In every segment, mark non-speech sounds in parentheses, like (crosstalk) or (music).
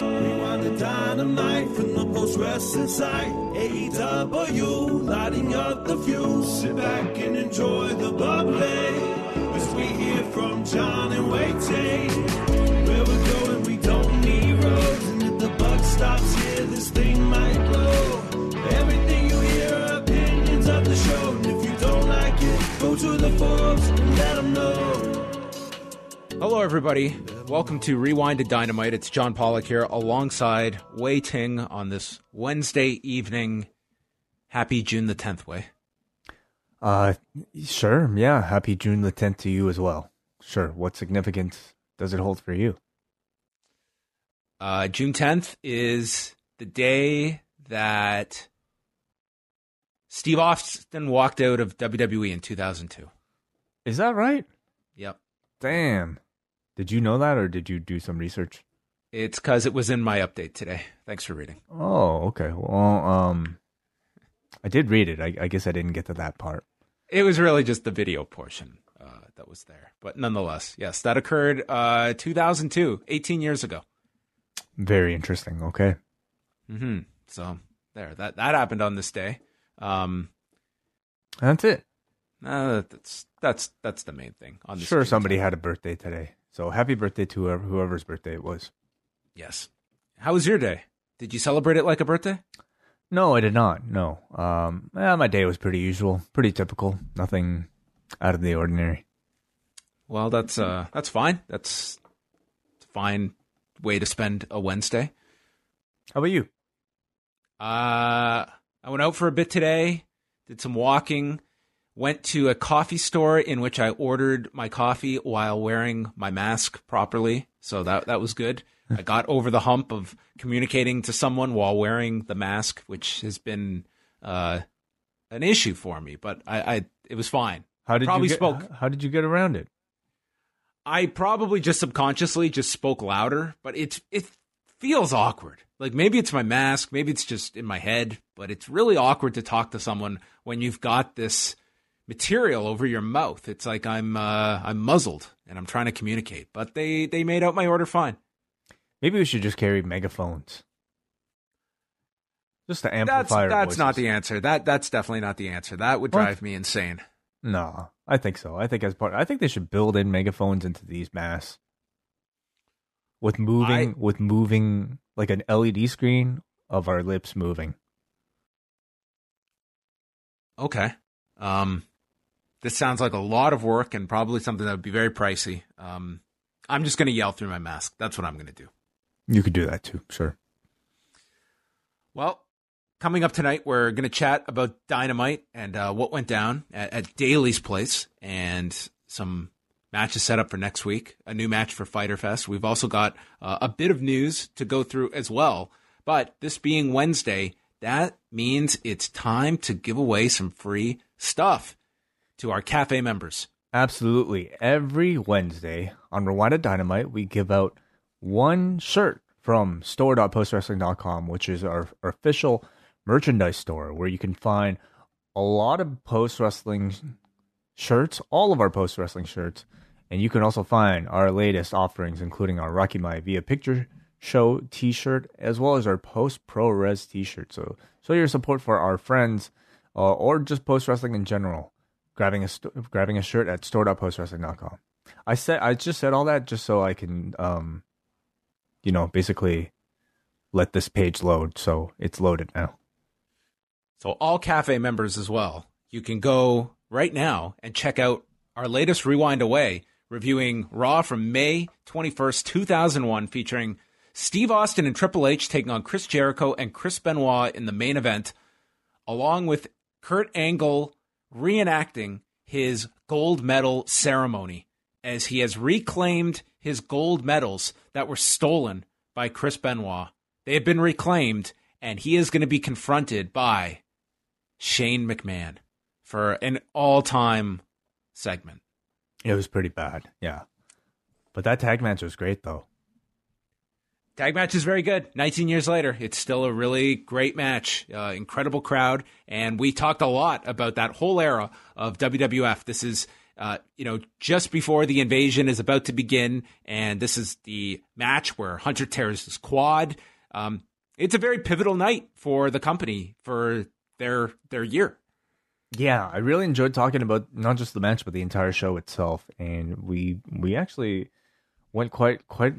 Rewind the dynamite from the post wrestling site. AEW, lighting up the fuse. Sit back and enjoy the bubbly. As we hear from John and Wai Ting. Where we're going, we don't need roads. And if the buck stops here, this thing might blow. Everything you hear are opinions of the show. And if you don't like it, go to the forums and let them know. Hello, everybody. Welcome to Rewind to Dynamite. It's John Pollock here alongside Wai Ting on this Wednesday evening. Happy June the 10th, Wai. Uh, sure, yeah. Happy June the 10th to you as well. Sure. What significance does it hold for you? Uh, June 10th is the day that Steve Austin walked out of WWE in 2002. Is that right? Yep. Damn. Did you know that or did you do some research? It's because it was in my update today. Thanks for reading. Oh, okay. Well, um, I did read it. I, I guess I didn't get to that part. It was really just the video portion uh, that was there. But nonetheless, yes, that occurred uh, 2002, 18 years ago. Very interesting. Okay. hmm So there, that that happened on this day. Um, That's it. uh, that's that's that's the main thing on this. Sure, somebody 10th. had a birthday today. So happy birthday to whoever, whoever's birthday it was. Yes. How was your day? Did you celebrate it like a birthday? No, I did not. No. Um, yeah, my day was pretty usual, pretty typical. Nothing out of the ordinary. Well, that's uh that's fine. That's a fine way to spend a Wednesday. How about you? Uh, I went out for a bit today, did some walking, went to a coffee store in which I ordered my coffee while wearing my mask properly. So that that was good. I got over the hump of communicating to someone while wearing the mask, which has been uh, an issue for me, but I, I it was fine. How did Probably you get, spoke. How did you get around it? I probably just subconsciously just spoke louder, but it's it feels awkward. Like maybe it's my mask, maybe it's just in my head, but it's really awkward to talk to someone when you've got this material over your mouth. It's like I'm uh, I'm muzzled and I'm trying to communicate. But they they made out my order fine. Maybe we should just carry megaphones. Just to That's amplify our that's not the answer. That that's definitely not the answer. That would What? drive me insane. No, I think so. I think as part, I think they should build in megaphones into these masks with moving, I- with moving like an LED screen of our lips moving. Okay. Um, this sounds like a lot of work and probably something that would be very pricey. Um, I'm just going to yell through my mask. That's what I'm going to do. You could do that too, sure. Well, coming up tonight, we're going to chat about Dynamite and uh, what went down at, at Daly's place and some matches set up for next week, a new match for Fyter Fest. We've also got uh, a bit of news to go through as well. But this being Wednesday, that means it's time to give away some free stuff to our cafe members. Absolutely. Every Wednesday on Rewind to Dynamite, we give out one shirt from store.postwrestling.com, which is our, our official merchandise store where you can find a lot of post wrestling shirts, all of our post wrestling shirts, and you can also find our latest offerings, including our Rocky My Via Picture Show T-shirt, as well as our post pro res T-shirt. So, show your support for our friends, uh, or just post wrestling in general. Grabbing a st- grabbing a shirt at store.postwrestling.com. I said I just said all that just so I can, um, you know, basically let this page load. So it's loaded now. So all cafe members as well, you can go right now and check out our latest Rewind Away. reviewing Raw from May 21st, 2001, featuring Steve Austin and Triple H taking on Chris Jericho and Chris Benoit in the main event, along with Kurt Angle reenacting his gold medal ceremony as he has reclaimed his gold medals that were stolen by Chris Benoit. They have been reclaimed, and he is going to be confronted by Shane McMahon for an all time segment. It was pretty bad, yeah. But that tag match was great, though. Tag match is very good. 19 years later, it's still a really great match. Uh, incredible crowd. And we talked a lot about that whole era of WWF. This is, uh, you know, just before the invasion is about to begin. And this is the match where Hunter tears his quad. Um, it's a very pivotal night for the company for their their year. Yeah, I really enjoyed talking about not just the match but the entire show itself, and we we actually went quite quite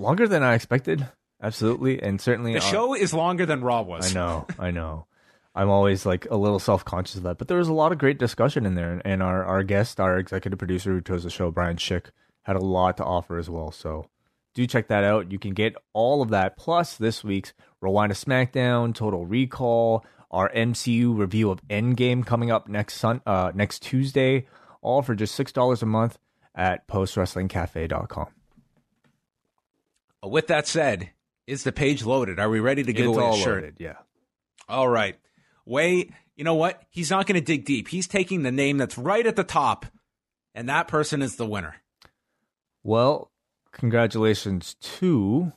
longer than I expected. Absolutely, and certainly The show is longer than Raw was. I know, I know. I'm always like a little self conscious of that, but there was a lot of great discussion in there, and our our guest, our executive producer who chose the show, Brian Schick, had a lot to offer as well. So do check that out. You can get all of that plus this week's Rewind to SmackDown, Total Recall, our MCU review of Endgame coming up next sun uh, next Tuesday, all for just six dollars a month at postwrestlingcafe.com. With that said, is the page loaded? Are we ready to give It's away all a shirt? loaded, yeah. All right. Wait, you know what? He's not going to dig deep. He's taking the name that's right at the top, and that person is the winner. Well, congratulations to.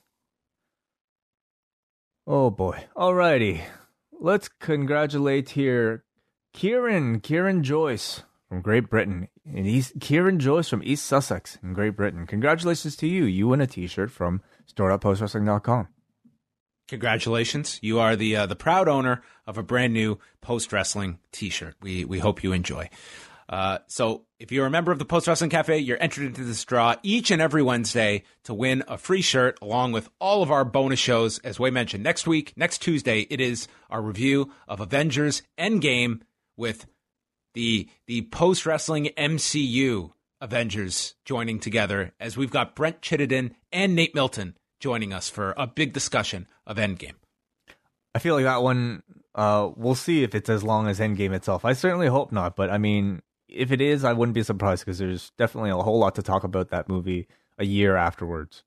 Oh boy. Alrighty. Let's congratulate here Kieran, Kieran Joyce from Great Britain. And East, Kieran Joyce from East Sussex in Great Britain. Congratulations to you. You win a t shirt from store.postwrestling.com. Congratulations. You are the uh, the proud owner of a brand new post wrestling t shirt. We, we hope you enjoy. Uh, so, if you're a member of the Post Wrestling Cafe, you're entered into this draw each and every Wednesday to win a free shirt along with all of our bonus shows. As Wai mentioned, next week, next Tuesday, it is our review of Avengers Endgame with the the post wrestling MCU Avengers joining together as we've got Brent Chittenden and Nate Milton joining us for a big discussion of Endgame. I feel like that one, uh, we'll see if it's as long as Endgame itself. I certainly hope not, but I mean, if it is, I wouldn't be surprised because there's definitely a whole lot to talk about that movie a year afterwards.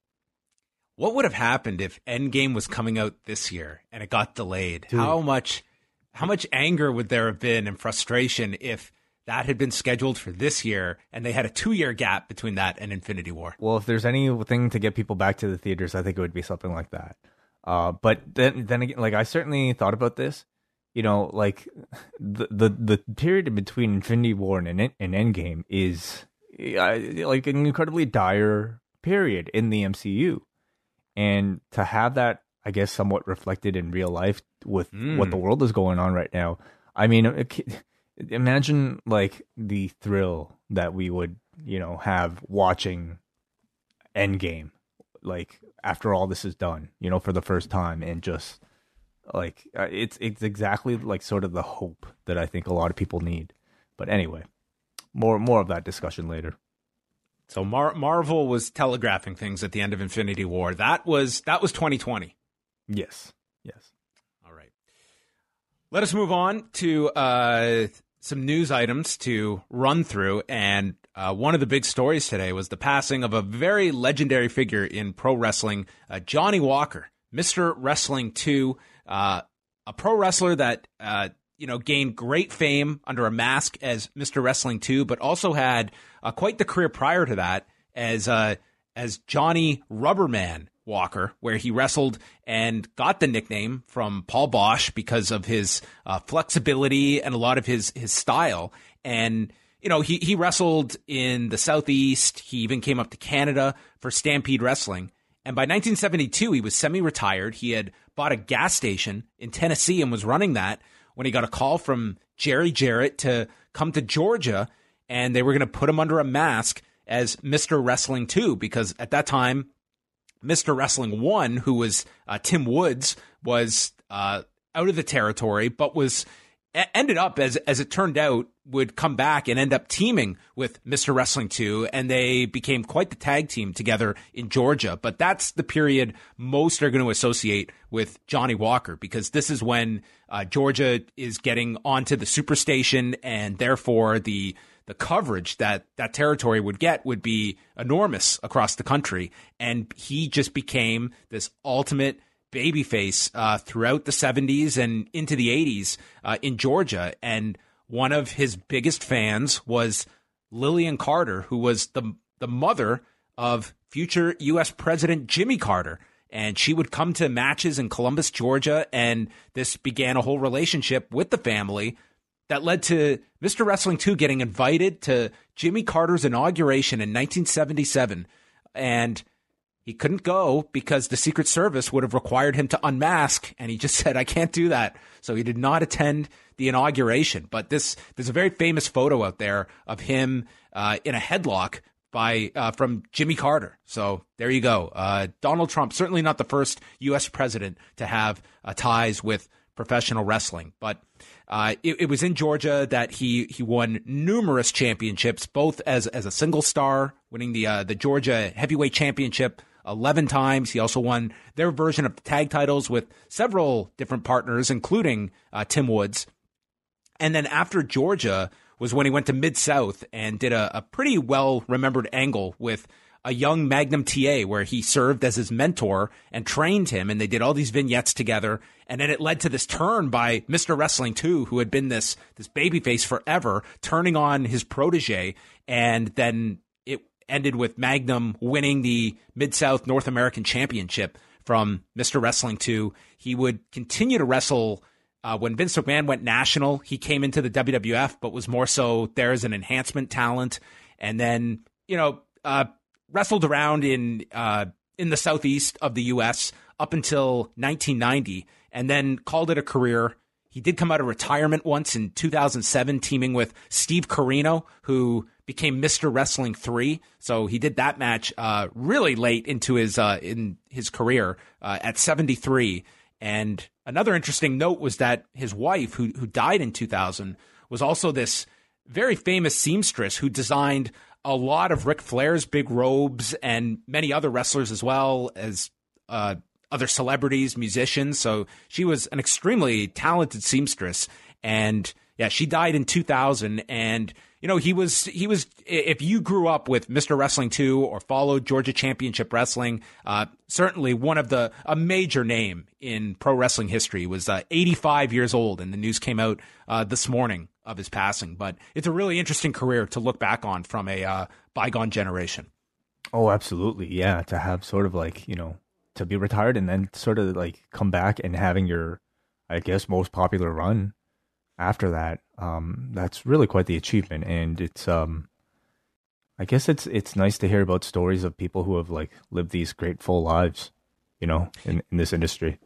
What would have happened if Endgame was coming out this year and it got delayed? Dude. How much how much anger would there have been and frustration if that had been scheduled for this year and they had a 2-year gap between that and Infinity War? Well, if there's anything to get people back to the theaters, I think it would be something like that. Uh, but then, then again, like I certainly thought about this. You know, like the the, the period between Infinity War and and Endgame is uh, like an incredibly dire period in the MCU, and to have that, I guess, somewhat reflected in real life with what the world is going on right now. I mean, it imagine like the thrill that we would, you know, have watching Endgame, like after all this is done, you know, for the first time, and just like uh, it's it's exactly like sort of the hope that I think a lot of people need. But anyway, more more of that discussion later. So Mar- Marvel was telegraphing things at the end of Infinity War. That was that was 2020. Yes, yes. All right. Let us move on to uh, some news items to run through. And uh, one of the big stories today was the passing of a very legendary figure in pro wrestling, uh, Johnny Walker, Mr. Wrestling 2, uh, a pro wrestler that. Uh, you know, gained great fame under a mask as Mr. Wrestling 2, but also had uh, quite the career prior to that as uh, as Johnny Rubberman Walker, where he wrestled and got the nickname from Paul Boesch because of his uh, flexibility and a lot of his his style. And you know, he he wrestled in the southeast. He even came up to Canada for Stampede Wrestling. And by 1972, he was semi-retired. He had bought a gas station in Tennessee and was running that when he got a call from Jerry Jarrett to come to Georgia, and they were going to put him under a mask as Mr. Wrestling 2 because at that time Mr. Wrestling 1, who was uh, Tim Woods, was uh, out of the territory, but was ended up as as it turned out would come back and end up teaming with Mr. Wrestling 2 and they became quite the tag team together in Georgia but that's the period most are going to associate with Johnny Walker because this is when uh, Georgia is getting onto the superstation and therefore the the coverage that that territory would get would be enormous across the country. And he just became this ultimate babyface uh, throughout the 70s and into the 80s uh, in Georgia. And one of his biggest fans was Lillian Carter, who was the the mother of future U.S. President Jimmy Carter. And she would come to matches in Columbus, Georgia, and this began a whole relationship with the family that led to Mr. Wrestling 2 getting invited to Jimmy Carter's inauguration in 1977. And he couldn't go because the Secret Service would have required him to unmask. And he just (laughs) said, I can't do that. So he did not attend the inauguration. But this, there's a very famous photo out there of him uh, in a headlock by uh, from Jimmy Carter. So there you go. Uh, Donald Trump certainly not the first U.S. president to have uh, ties with professional wrestling, but uh, it, it, was in Georgia that he he won numerous championships, both as as a single star, winning the uh, the Georgia Heavyweight Championship eleven times. He also won their version of the tag titles with several different partners, including uh, Tim Woods. And then after Georgia was when he went to Mid South and did a, a pretty well remembered angle with a young Magnum TA where he served as his mentor and trained him, and they did all these vignettes together. And then it led to this turn by Mr. Wrestling 2, who had been this this babyface forever, turning on his protege, and then it ended with Magnum winning the Mid South North American Championship from Mr. Wrestling 2. He would continue to wrestle. Uh, when Vince McMahon went national, he came into the WWF, but was more so there as an enhancement talent. And then, you know, uh, wrestled around in uh, in the southeast of the U.S. up until 1990, and then called it a career. He did come out of retirement once in 2007, teaming with Steve Corino, who became Mr. Wrestling Three. So he did that match uh, really late into his uh, in his career uh, at 73. And another interesting note was that his wife, who who died in 2000, was also this very famous seamstress who designed a lot of Ric Flair's big robes and many other wrestlers as well as uh, other celebrities, musicians. So she was an extremely talented seamstress. And yeah, she died in 2000. And, you know, he was, he was, if you grew up with Mr. Wrestling 2 or followed Georgia Championship Wrestling, uh, certainly one of the, a major name in pro wrestling history was uh, 85 years old. And the news came out uh, this morning of his passing. But it's a really interesting career to look back on from a uh, bygone generation. Oh, absolutely. Yeah. To have sort of like, you know, to be retired and then sort of like come back and having your, I guess, most popular run after that. Um, that's really quite the achievement. And it's, um, I guess it's, it's nice to hear about stories of people who have like lived these great full lives, you know, in, in this industry.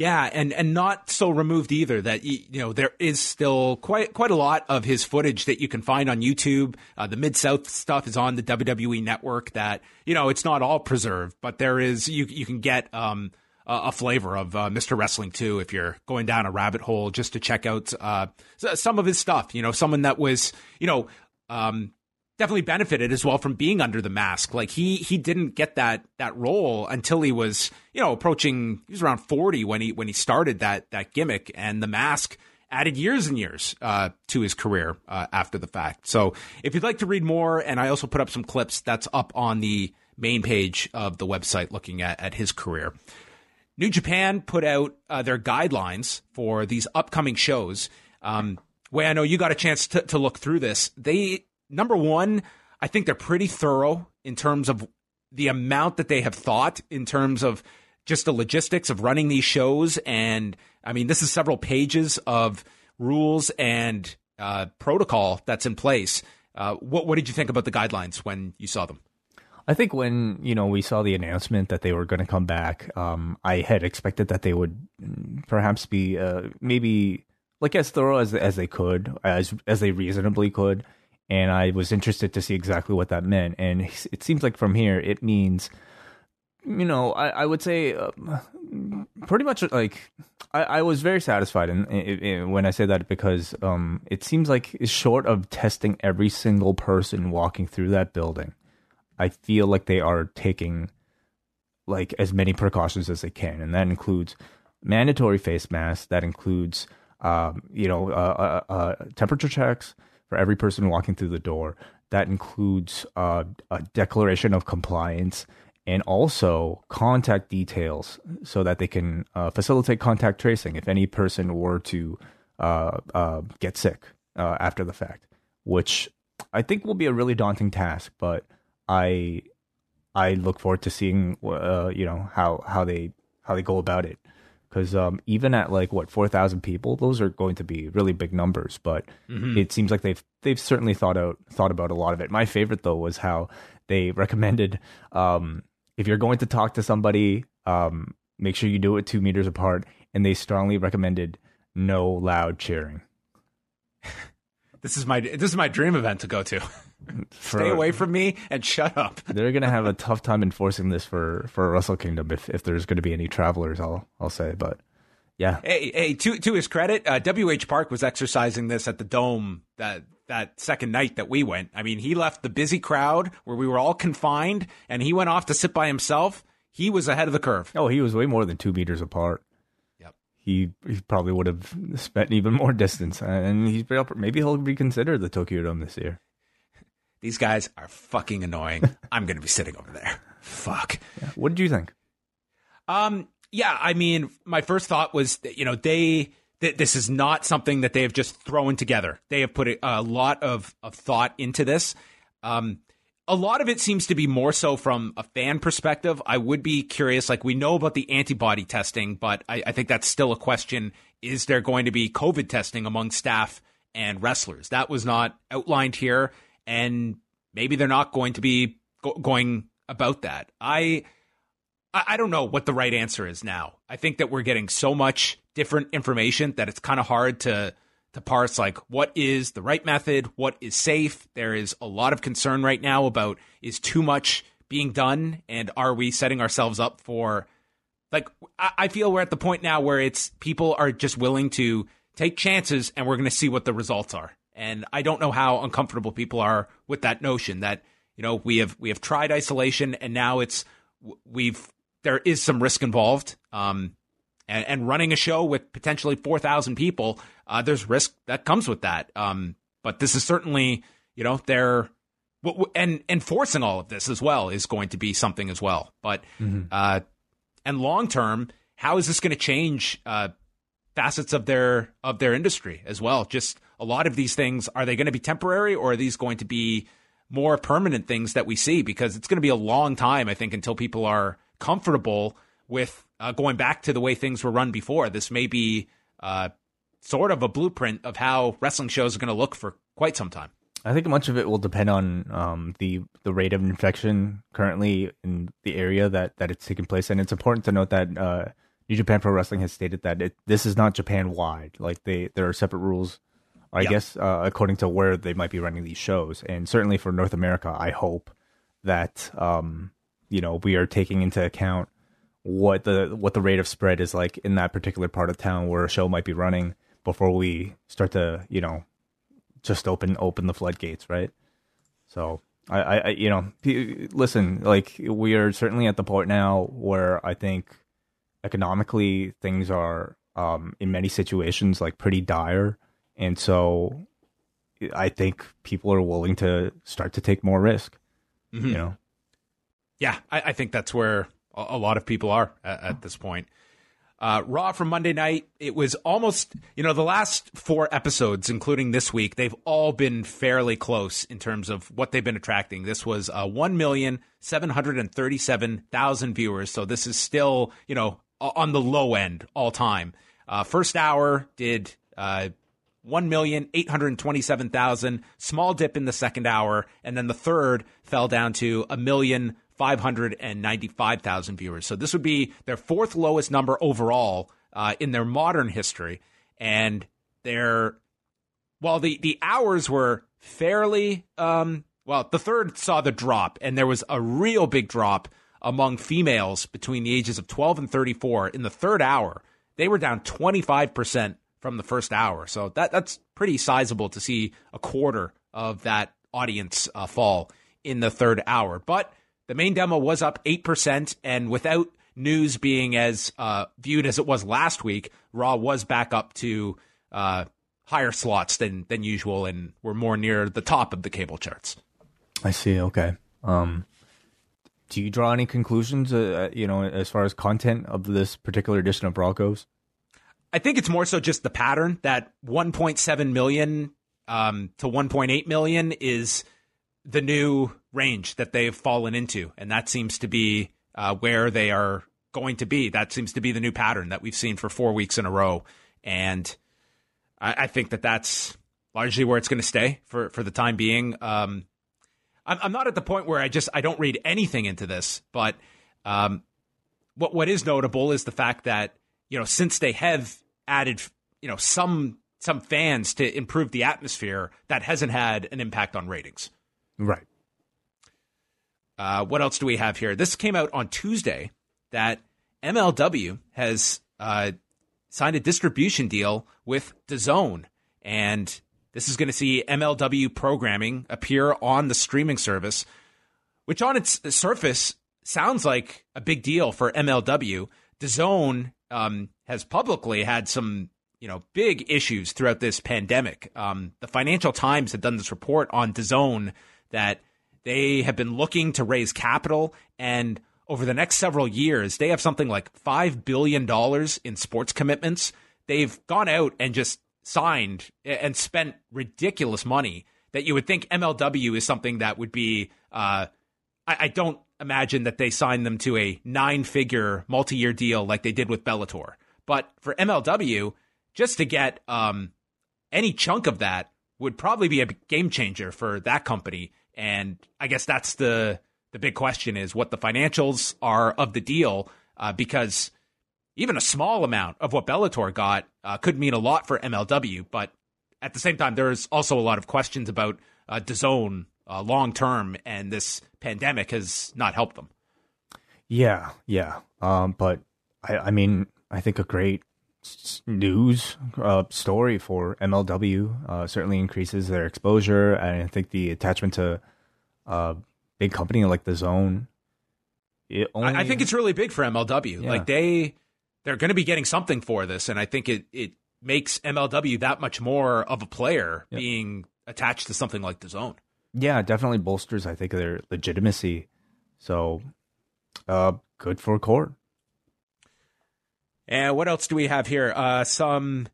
Yeah, and and not so removed either. That you know there is still quite quite a lot of his footage that you can find on YouTube. Uh, the Mid South stuff is on the WWE Network. That you know it's not all preserved, but there is you you can get um, a, a, flavor of uh, Mr. Wrestling too if you're going down a rabbit hole just to check out uh, some of his stuff. You know, someone that was you know. Um, definitely benefited as well from being under the mask. Like he he didn't get that that role until he was you know approaching. He was around forty when he when he started that that gimmick, and the mask added years and years uh, to his career uh, after the fact. So if you'd like to read more, and I also put up some clips that's up on the main page of the website looking at at his career. New Japan put out uh, their guidelines for these upcoming shows. Um, Wai I know you got a chance to, to look through this. They number one, I think they're pretty thorough in terms of the amount that they have thought in terms of just the logistics of running these shows. And I mean, this is several pages of rules and uh, protocol that's in place. Uh, what what did you think about the guidelines when you saw them? I think when you know we saw the announcement that they were going to come back, um, I had expected that they would perhaps be uh, maybe like as thorough as as they could, as as they reasonably could and I was interested to see exactly what that meant. And it seems like from here, it means, you know, I, I would say uh, pretty much like I, I was very satisfied in, in, in- when I say that because um, it seems like short of testing every single person walking through that building, I feel like they are taking like as many precautions as they can, and that includes mandatory face masks. That includes um, you know uh, uh, uh, temperature checks for every person walking through the door. That includes uh, a declaration of compliance and also contact details so that they can uh, facilitate contact tracing if any person were to uh, uh, get sick uh, after the fact, which I think will be a really daunting task. But I I look forward to seeing uh, you know how how they how they go about it because um, even at like what four thousand people, those are going to be really big numbers. But it seems like they've they've certainly thought out thought about a lot of it. My favorite though was how they (laughs) recommended um, if you're going to talk to somebody, um, make sure you do it two meters apart, and they strongly recommended no loud cheering. (laughs) This is my this is my dream event to go to. (laughs) For- Stay away from me and shut up. (laughs) They're gonna have a tough time enforcing this for for Wrestle Kingdom if if there's gonna be any travelers. I'll I'll say, but yeah, Hey, hey, to to his credit, uh, WH Park was exercising this at the Dome that that second night that we went. I mean, he left the busy crowd where we were all confined, and he went off to sit by himself. He was ahead of the curve. Oh, he was way more than two meters apart. Yep. He he probably would have spent even more (laughs) distance, and he's maybe he'll reconsider the Tokyo Dome this year. These guys are fucking annoying. (laughs) I'm going to be sitting over there. Fuck. What did you think? Um, yeah, I mean, my first thought was, that, you know, they th- this is not something that they have just thrown together. They have put a, a lot of, of thought into this. Um, a lot of it seems to be more so from a fan perspective. I would be curious, like we know about the antibody testing, but I, I think that's still a question. Is there going to be COVID testing among staff and wrestlers? That was not outlined here, and maybe they're not going to be go- going about that. I I, don't know what the right answer is now. I think that we're getting so much different information that it's kind of hard to to parse like what is the right method, what is safe. There is a lot of concern right now about is too much being done and are we setting ourselves up for like I, I feel we're at the point now where it's people are just willing to take chances and we're going to see what the results are. And I don't know how uncomfortable people are with that notion that you know we have we have tried isolation and now it's we've there is some risk involved. Um, and, and running a show with potentially 4,000 people, uh, there's risk that comes with that. Um, but this is certainly, you know, they're, and enforcing all of this as well is going to be something as well. But, uh, and long term, how is this going to change, uh, facets of their, of their industry as well? Just a lot of these things, are they going to be temporary or are these going to be more permanent things that we see? Because it's going to be a long time, I think, until people are comfortable with uh, going back to the way things were run before. This may be uh, sort of a blueprint of how wrestling shows are going to look for quite some time. I think much of it will depend on um, the the rate of infection currently in the area that, that it's taking place, and it's important to note that uh, New Japan Pro Wrestling has stated that it, this is not Japan wide. Like they there are separate rules, I Yeah. guess, uh, according to where they might be running these shows, and certainly for North America, I hope that um, you know we are taking into account what the what the rate of spread is like in that particular part of town where a show might be running before we start to you know just open open the floodgates, right? So I, I, I you know, listen, like we are certainly at the point now where I think economically things are um in many situations like pretty dire, and so I think people are willing to start to take more risk. You know, Yeah, I, I think that's where a, a lot of people are at, at this point. Uh, Raw from Monday night, it was almost, you know, the last four episodes, including this week, they've all been fairly close in terms of what they've been attracting. This was uh, 1,737,000 viewers. So this is still, you know, on the low end all time. Uh, first hour did uh, 1,827,000. Small dip in the second hour. And then the third fell down to a million five hundred and ninety-five thousand viewers. So this would be their fourth lowest number overall uh, in their modern history, and their while the the hours were fairly um, well, the third saw the drop, and there was a real big drop among females between the ages of 12 and 34 in the third hour. They were down 25% from the first hour. So that that's pretty sizable to see a quarter of that audience uh, fall in the third hour. But the main demo was up 8%, and without news being as uh, viewed as it was last week, Raw was back up to uh, higher slots than than usual, and we're more near the top of the cable charts. I see. Okay. Um, do you draw any conclusions? Uh, uh you know, as far as content of this particular edition of Raw goes. I think it's more so just the pattern that 1.7 million um, to 1.8 million is the new range that they've fallen into, and that seems to be uh, where they are going to be. That seems to be the new pattern that we've seen for four weeks in a row, and I, I think that that's largely where it's going to stay for for the time being. Um, I'm, I'm, not at the point where I just I don't read anything into this, but um, what what is notable is the fact that you know since they have added you know some some fans to improve the atmosphere, that hasn't had an impact on ratings. Right. Uh, what else do we have here? This came out on Tuesday that MLW has uh, signed a distribution deal with DAZN, and this is going to see MLW programming appear on the streaming service, which on its surface sounds like a big deal for MLW. DAZN um, has publicly had some you know big issues throughout this pandemic. Um, the Financial Times had done this report on DAZN that they have been looking to raise capital and over the next several years, they have something like $5 billion in sports commitments. They've gone out and just signed and spent ridiculous money that you would think MLW is something that would be. Uh, I, I don't imagine that they signed them to a nine figure multi year deal like they did with Bellator. But for MLW, just to get um, any chunk of that would probably be a game changer for that company. And I guess that's the the big question is what the financials are of the deal, uh, because even a small amount of what Bellator got uh, could mean a lot for MLW. But at the same time, there's also a lot of questions about uh, DAZN uh, long term, and this pandemic has not helped them. Yeah, yeah. Um, but I, I mean, I think a great news uh, story for MLW uh, certainly increases their exposure, and I think the attachment to uh, big company like DAZN. Only... I, I, think it's really big for MLW. Yeah. Like they they're going to be getting something for this, and I think it it makes MLW that much more of a player yep. being attached to something like DAZN. Yeah, definitely bolsters. I think their legitimacy. So, uh, good for Court. And what else do we have here? Uh, some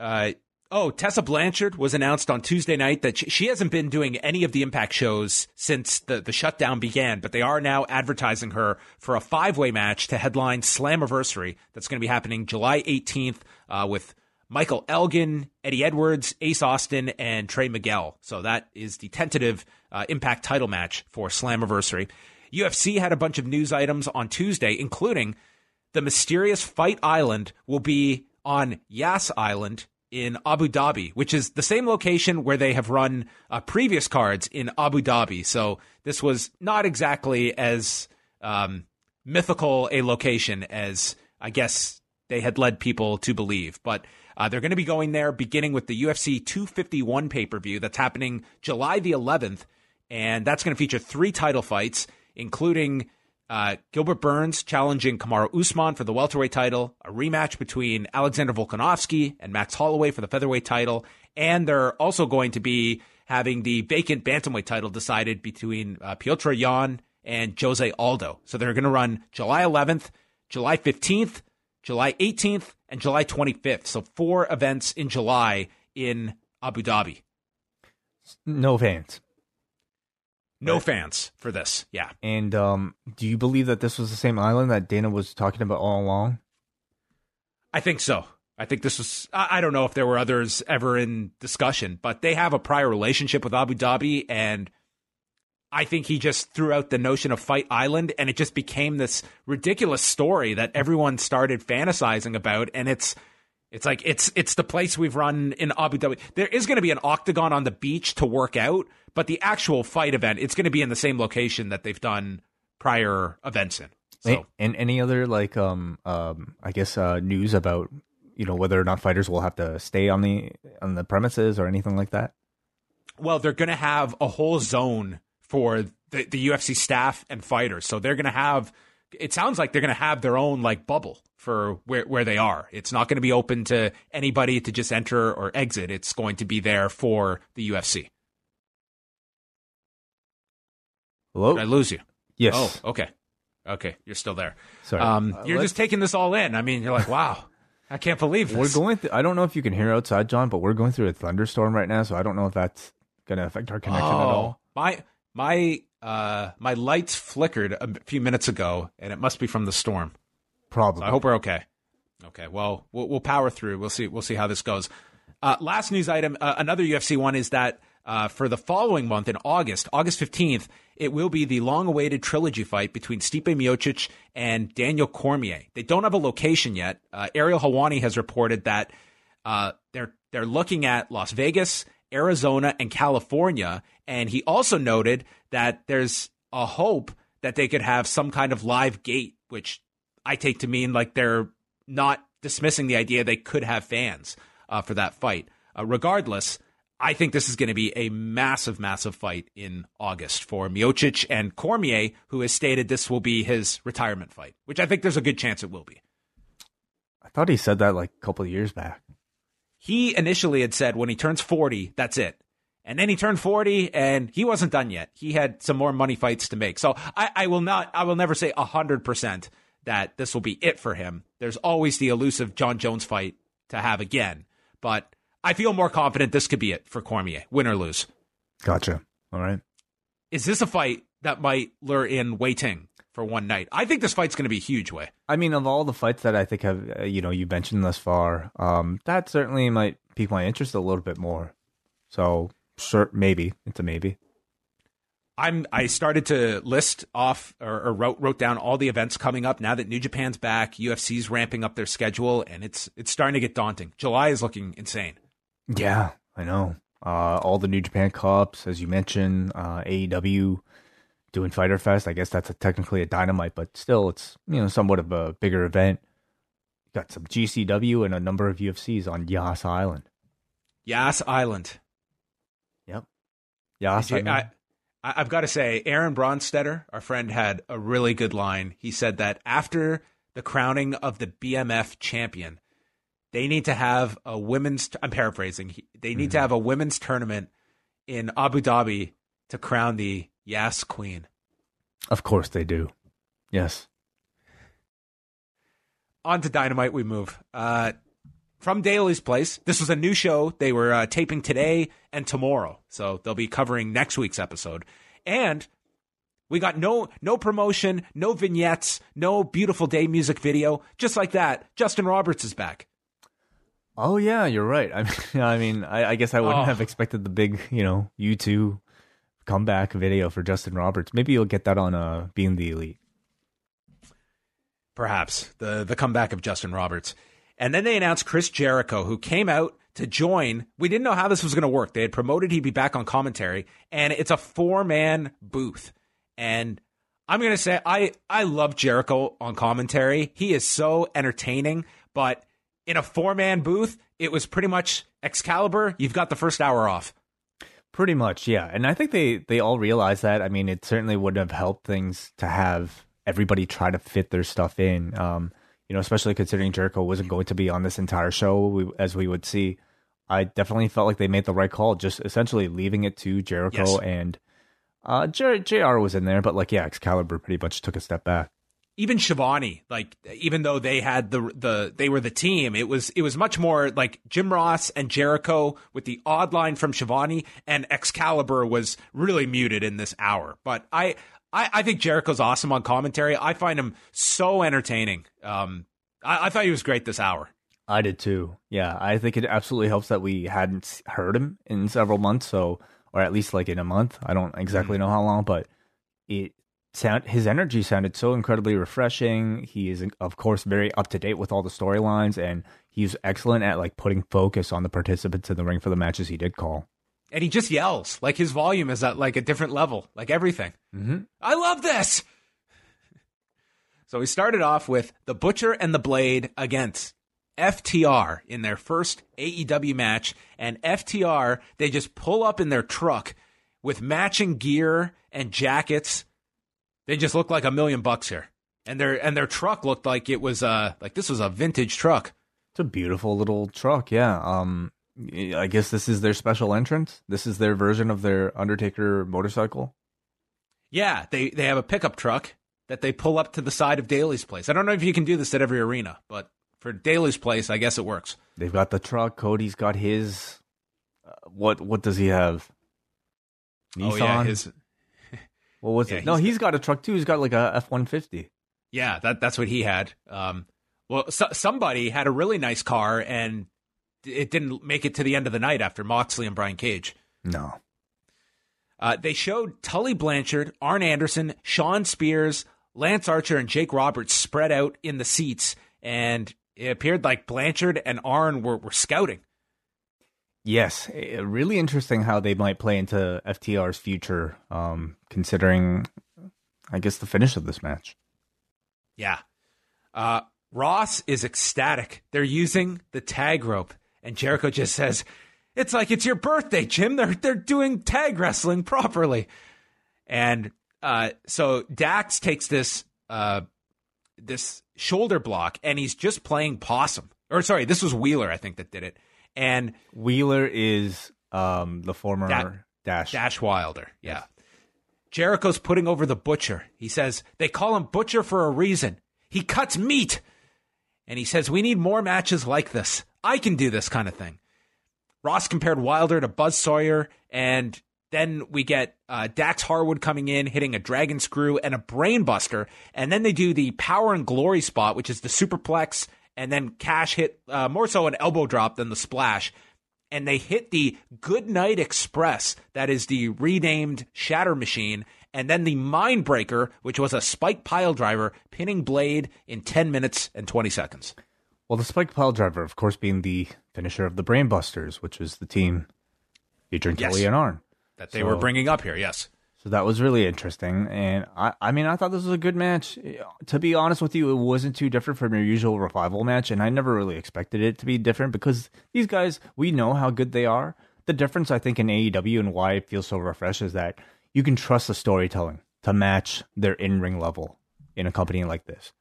uh, Oh, Tessa Blanchard was announced on Tuesday night that she, she, hasn't been doing any of the Impact shows since the, the shutdown began, but they are now advertising her for a five way match to headline Slammiversary that's going to be happening July 18th uh, with Michael Elgin, Eddie Edwards, Ace Austin, and Trey Miguel. So that is the tentative uh, Impact title match for Slammiversary. UFC had a bunch of news items on Tuesday, including the mysterious Fight Island will be on Yas Island in Abu Dhabi, which is the same location where they have run uh, previous cards in Abu Dhabi. So this was not exactly as um, mythical a location as I guess they had led people to believe. But uh, they're going to be going there beginning with the UFC 251 pay per view that's happening July the 11th. And that's going to feature three title fights, including uh, Gilbert Burns challenging Kamaru Usman for the welterweight title, a rematch between Alexander Volkanovski and Max Holloway for the featherweight title, and they're also going to be having the vacant bantamweight title decided between uh, Petr Yan and Jose Aldo. So they're going to run July 11th, July 15th, July 18th, and July 25th. So four events in July in Abu Dhabi. No fans. No right. fans for this. Yeah. And um, do you believe that this was the same island that Dana was talking about all along? I think so. I think this was, I don't know if there were others ever in discussion, but they have a prior relationship with Abu Dhabi. And I think he just threw out the notion of Fight Island and it just became this ridiculous story that everyone started fantasizing about. And it's, it's like it's it's the place we've run in Abu Dhabi. There is going to be an octagon on the beach to work out, but the actual fight event, it's going to be in the same location that they've done prior events in. So And any other like um um I guess uh news about you know whether or not fighters will have to stay on the on the premises or anything like that? well, they're going to have a whole zone for the, the UFC staff and fighters. So they're going to have, it sounds like they're going to have their own like bubble for where, where they are. It's not going to be open to anybody to just enter or exit. It's going to be there for the UFC. Hello. Did I lose you? yes. Oh, okay. Okay. You're still there. Sorry. Um, Uh, you're let's- just taking this all in. I mean, you're like, wow, I can't believe this. We're going. Th- I don't know if you can hear outside, John, but we're going through a thunderstorm right now, so I don't know if that's going to affect our connection at all. Oh, My my uh my lights flickered a few minutes ago, and it must be from the storm. Probably. So I hope we're okay. Okay, well, we'll, we'll power through. We'll see. We'll see how this goes. Uh, last news item. Uh, another UFC one is that uh, for the following month in August, August fifteenth, it will be the long-awaited trilogy fight between Stipe Miocic and Daniel Cormier. They don't have a location yet. Uh, Ariel Helwani has reported that uh, they're they're looking at Las Vegas, Arizona, and California. And he also noted that there's a hope that they could have some kind of live gate, which I take to mean like they're not dismissing the idea they could have fans uh, for that fight. Uh, regardless, I think this is going to be a massive, massive fight in August for Miocic and Cormier, who has stated this will be his retirement fight, which I think there's a good chance it will be. I thought he said that like a couple of years back. he initially had said when he turns 40, that's it. And then he turned 40 and he wasn't done yet. He had some more money fights to make. So I, I will not, I will never say 100% that this will be it for him. There's always the elusive Jon Jones fight to have again. But I feel more confident this could be it for Cormier, win or lose. Gotcha. All right. Is this a fight that might lure in Wai Ting for one night? I think this fight's going to be huge, Wai. I mean, of all the fights that I think have uh, you know you mentioned thus far, um, that certainly might pique my interest a little bit more. So sure, maybe it's a maybe. I'm I started to list off or, or wrote wrote down all the events coming up now that New Japan's back, UFC's ramping up their schedule, and it's it's starting to get daunting. July is looking insane. Yeah, I know. Uh, all the New Japan Cups, as you mentioned, uh, AEW doing Fyter Fest. I guess that's a, technically a dynamite, but still, it's you know somewhat of a bigger event. Got some GCW and a number of UFCs on Yas Island. Yas Island. Yep. Yas. Did you- I mean- I, I, I've got to say, Aaron Bronsteter, our friend, had a really good line. He said that after the crowning of the BMF champion, they need to have a women's. I'm paraphrasing. They need to Mm-hmm. have a women's tournament in Abu Dhabi to crown the Yas Queen. of course they do. Yes. on to Dynamite we move. Uh, from Daly's Place. This was a new show. They were uh, taping today and tomorrow, so they'll be covering next week's episode. And we got no no promotion, no vignettes, no beautiful day music video. Just like that, Justin Roberts is back. Oh yeah, you're right. (laughs) I mean, I mean, I, I guess I wouldn't Oh. have expected the big, you know, U two comeback video for Justin Roberts. Maybe you'll get that on uh, Being the Elite. Perhaps the the comeback of Justin Roberts. And then they announced Chris Jericho, who came out to join. We didn't know how this was going to work. They had promoted he'd be back on commentary, and it's a four man booth. And I'm going to say I I love Jericho on commentary. He is so entertaining, but in a four man booth, it was pretty much Excalibur. You've got the first hour off. Pretty much, yeah. And I think they they all realize that. I mean, it certainly would have helped things to have everybody try to fit their stuff in. Um, you know, especially considering Jericho wasn't going to be on this entire show, we, as we would see. I definitely felt like they made the right call, just essentially leaving it to Jericho Yes. and uh, J- Jr. was in there, but like, yeah, Excalibur pretty much took a step back. even Schiavone, like even though they had the the they were the team, it was it was much more like Jim Ross and Jericho with the odd line from Schiavone and Excalibur was really muted in this hour. But I I, I think Jericho's awesome on commentary. I find him so entertaining. Um, I, I thought he was great this hour. I did too. Yeah, I think it absolutely helps that we hadn't heard him in several months, so or at least like in a month. I don't exactly know how long, but it sound his energy sounded so incredibly refreshing. He is of course very up to date with all the storylines and he's excellent at like putting focus on the participants in the ring for the matches he did call. And he just yells like his volume is at like a different level, like everything. Mm-hmm. I love this. So we started off with the Butcher and the Blade against FTR in their first AEW match. And FTR, they just pull up in their truck with matching gear and jackets. They just look like a million bucks here. And their and their truck looked like it was uh like this was a vintage truck. It's a beautiful little truck, yeah. Um I guess this is their special entrance. This is their version of their Undertaker motorcycle. Yeah, they they have a pickup truck that they pull up to the side of Daily's place. I don't know if you can do this at every arena, but for Daily's place, I guess it works. They've got the truck. Cody's got his. Uh, what what does he have? Nissan. Oh yeah, his (laughs) what was yeah, it? No, he's he's got a truck too. He's got like a F one fifty. yeah that that's what he had. Um, well, so, somebody had a really nice car and it didn't make it to the end of the night after Moxley and Brian Cage. No, Uh, they showed Tully Blanchard, Arn Anderson, Shawn Spears, Lance Archer, and Jake Roberts spread out in the seats, and it appeared like Blanchard and Arn were, were scouting. Yes, eh, really interesting how they might play into FTR's future, um, considering, I guess, the finish of this match. Yeah. Uh, Ross is ecstatic. They're using the tag rope, and Jericho just says, "It's like it's your birthday, Jim. They're they're doing tag wrestling properly." And uh, so Dax takes this uh, this shoulder block, and he's just playing possum. Or sorry, this was Wheeler, I think, that did it. And Wheeler is um, the former Da- Dash. Dash Wilder. Yeah. Jericho's putting over the butcher. He says, they call him butcher for a reason. He cuts meat. And he says, we need more matches like this. I can do this kind of thing. Ross compared Wilder to Buzz Sawyer. And then we get uh, Dax Harwood coming in, hitting a dragon screw and a brainbuster. And then they do the power and glory spot, which is the superplex. And then Cash hit uh, more so an elbow drop than the splash and they hit the Goodnight Express, that is the renamed Shatter Machine, and then the Mindbreaker, which was a spike pile driver, pinning Blade in 10 minutes and 20 seconds. Well, the Spike Pile Driver, of course, being the finisher of the Brainbusters, which was the team featuring Yes. Tully and Arn. That they So- were bringing up here, yes. So that was really interesting, and I, I mean, I thought this was a good match. To be honest with you, it wasn't too different from your usual revival match, and I never really expected it to be different because these guys, we know how good they are. The difference, I think, in AEW and why it feels so refreshed is that you can trust the storytelling to match their in-ring level in a company like this.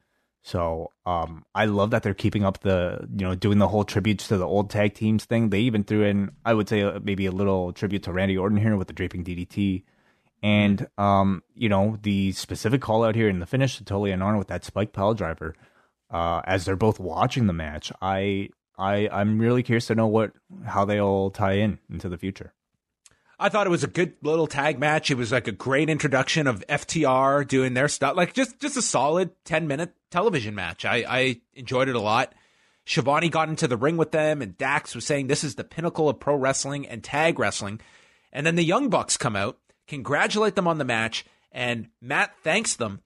So um, I love that they're keeping up the, you know, doing the whole tributes to the old tag teams thing. They even threw in, I would say, uh, maybe a little tribute to Randy Orton here with the draping DDT. And um, you know, the specific call out here in the finish to Tully and Arn with that spike pile driver, uh, as they're both watching the match, I I I'm really curious to know what how they all tie in into the future. I thought it was a good little tag match. It was like a great introduction of FTR doing their stuff. Like just just a solid 10 minute television match. I, I enjoyed it a lot. Schiavone got into the ring with them and Dax was saying this is the pinnacle of pro wrestling and tag wrestling. And then the Young Bucks come out, congratulate them on the match, and Matt thanks them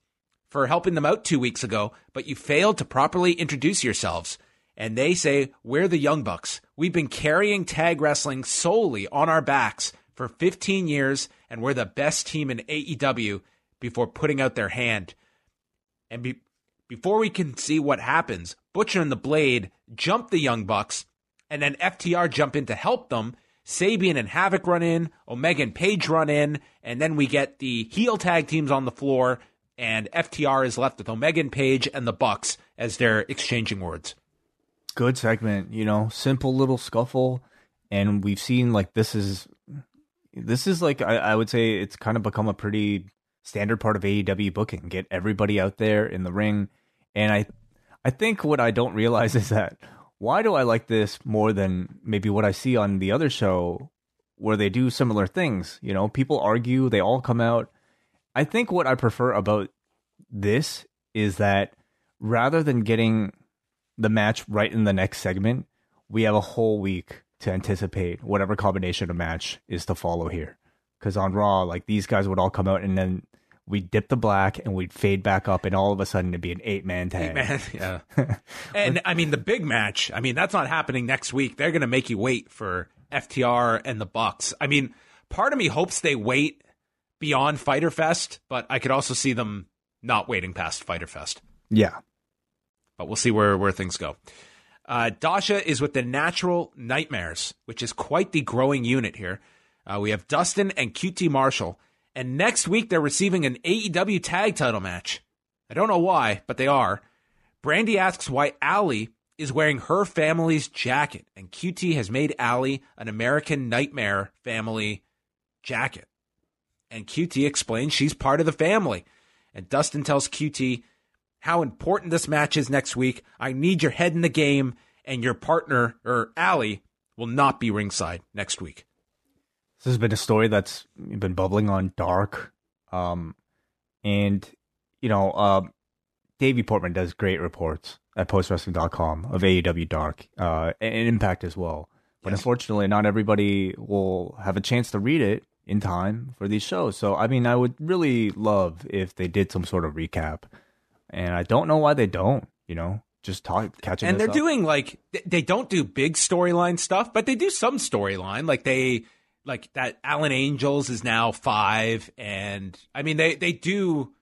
for helping them out two weeks ago, but you failed to properly introduce yourselves. And they say, We're the Young Bucks. We've been carrying tag wrestling solely on our backs for 15 years, and we're the best team in AEW before putting out their hand. And be- before we can see what happens, Butcher and the Blade jump the Young Bucks, and then FTR jump in to help them. Sabian and Havoc run in, Omega and Page run in, and then we get the heel tag teams on the floor, and FTR is left with Omega and Page and the Bucks as they're exchanging words. Good segment, you know, simple little scuffle, and we've seen like this is this is like I, I would say it's kind of become a pretty standard part of AEW booking. Get everybody out there in the ring, and I I think what I don't realize (laughs) is that why do I like this more than maybe what I see on the other show where they do similar things? You know, people argue, they all come out. I think what I prefer about this is that rather than getting the match right in the next segment, we have a whole week to anticipate whatever combination of match is to follow here. Because on Raw, like these guys would all come out and then we'd dip the black and we'd fade back up, and all of a sudden it'd be an eight man tag. Man, (laughs) yeah. (laughs) and I mean the big match. I mean that's not happening next week. They're going to make you wait for FTR and the Bucks. I mean, part of me hopes they wait beyond Fyter Fest, but I could also see them not waiting past Fyter Fest. Yeah. But we'll see where, where things go. Uh, Dasha is with the Natural Nightmares, which is quite the growing unit here. Uh, we have Dustin and QT Marshall. And next week, they're receiving an AEW tag title match. I don't know why, but they are. Brandi asks why Allie is wearing her family's jacket, and QT has made Allie an American Nightmare family jacket. And QT explains she's part of the family. And Dustin tells QT how important this match is next week. I need your head in the game, and your partner, or Allie, will not be ringside next week. This has been a story that's been bubbling on Dark. Um, and, you know, uh, Davey Portman does great reports at postwrestling.com of AEW Dark uh, and Impact as well. But yes. unfortunately, not everybody will have a chance to read it in time for these shows. So, I mean, I would really love if they did some sort of recap. And I don't know why they don't, you know, just talk, catching And they're up. doing like, they don't do big storyline stuff, but they do some storyline. Like they, like that Alan Angels is now five. And I mean, they, they do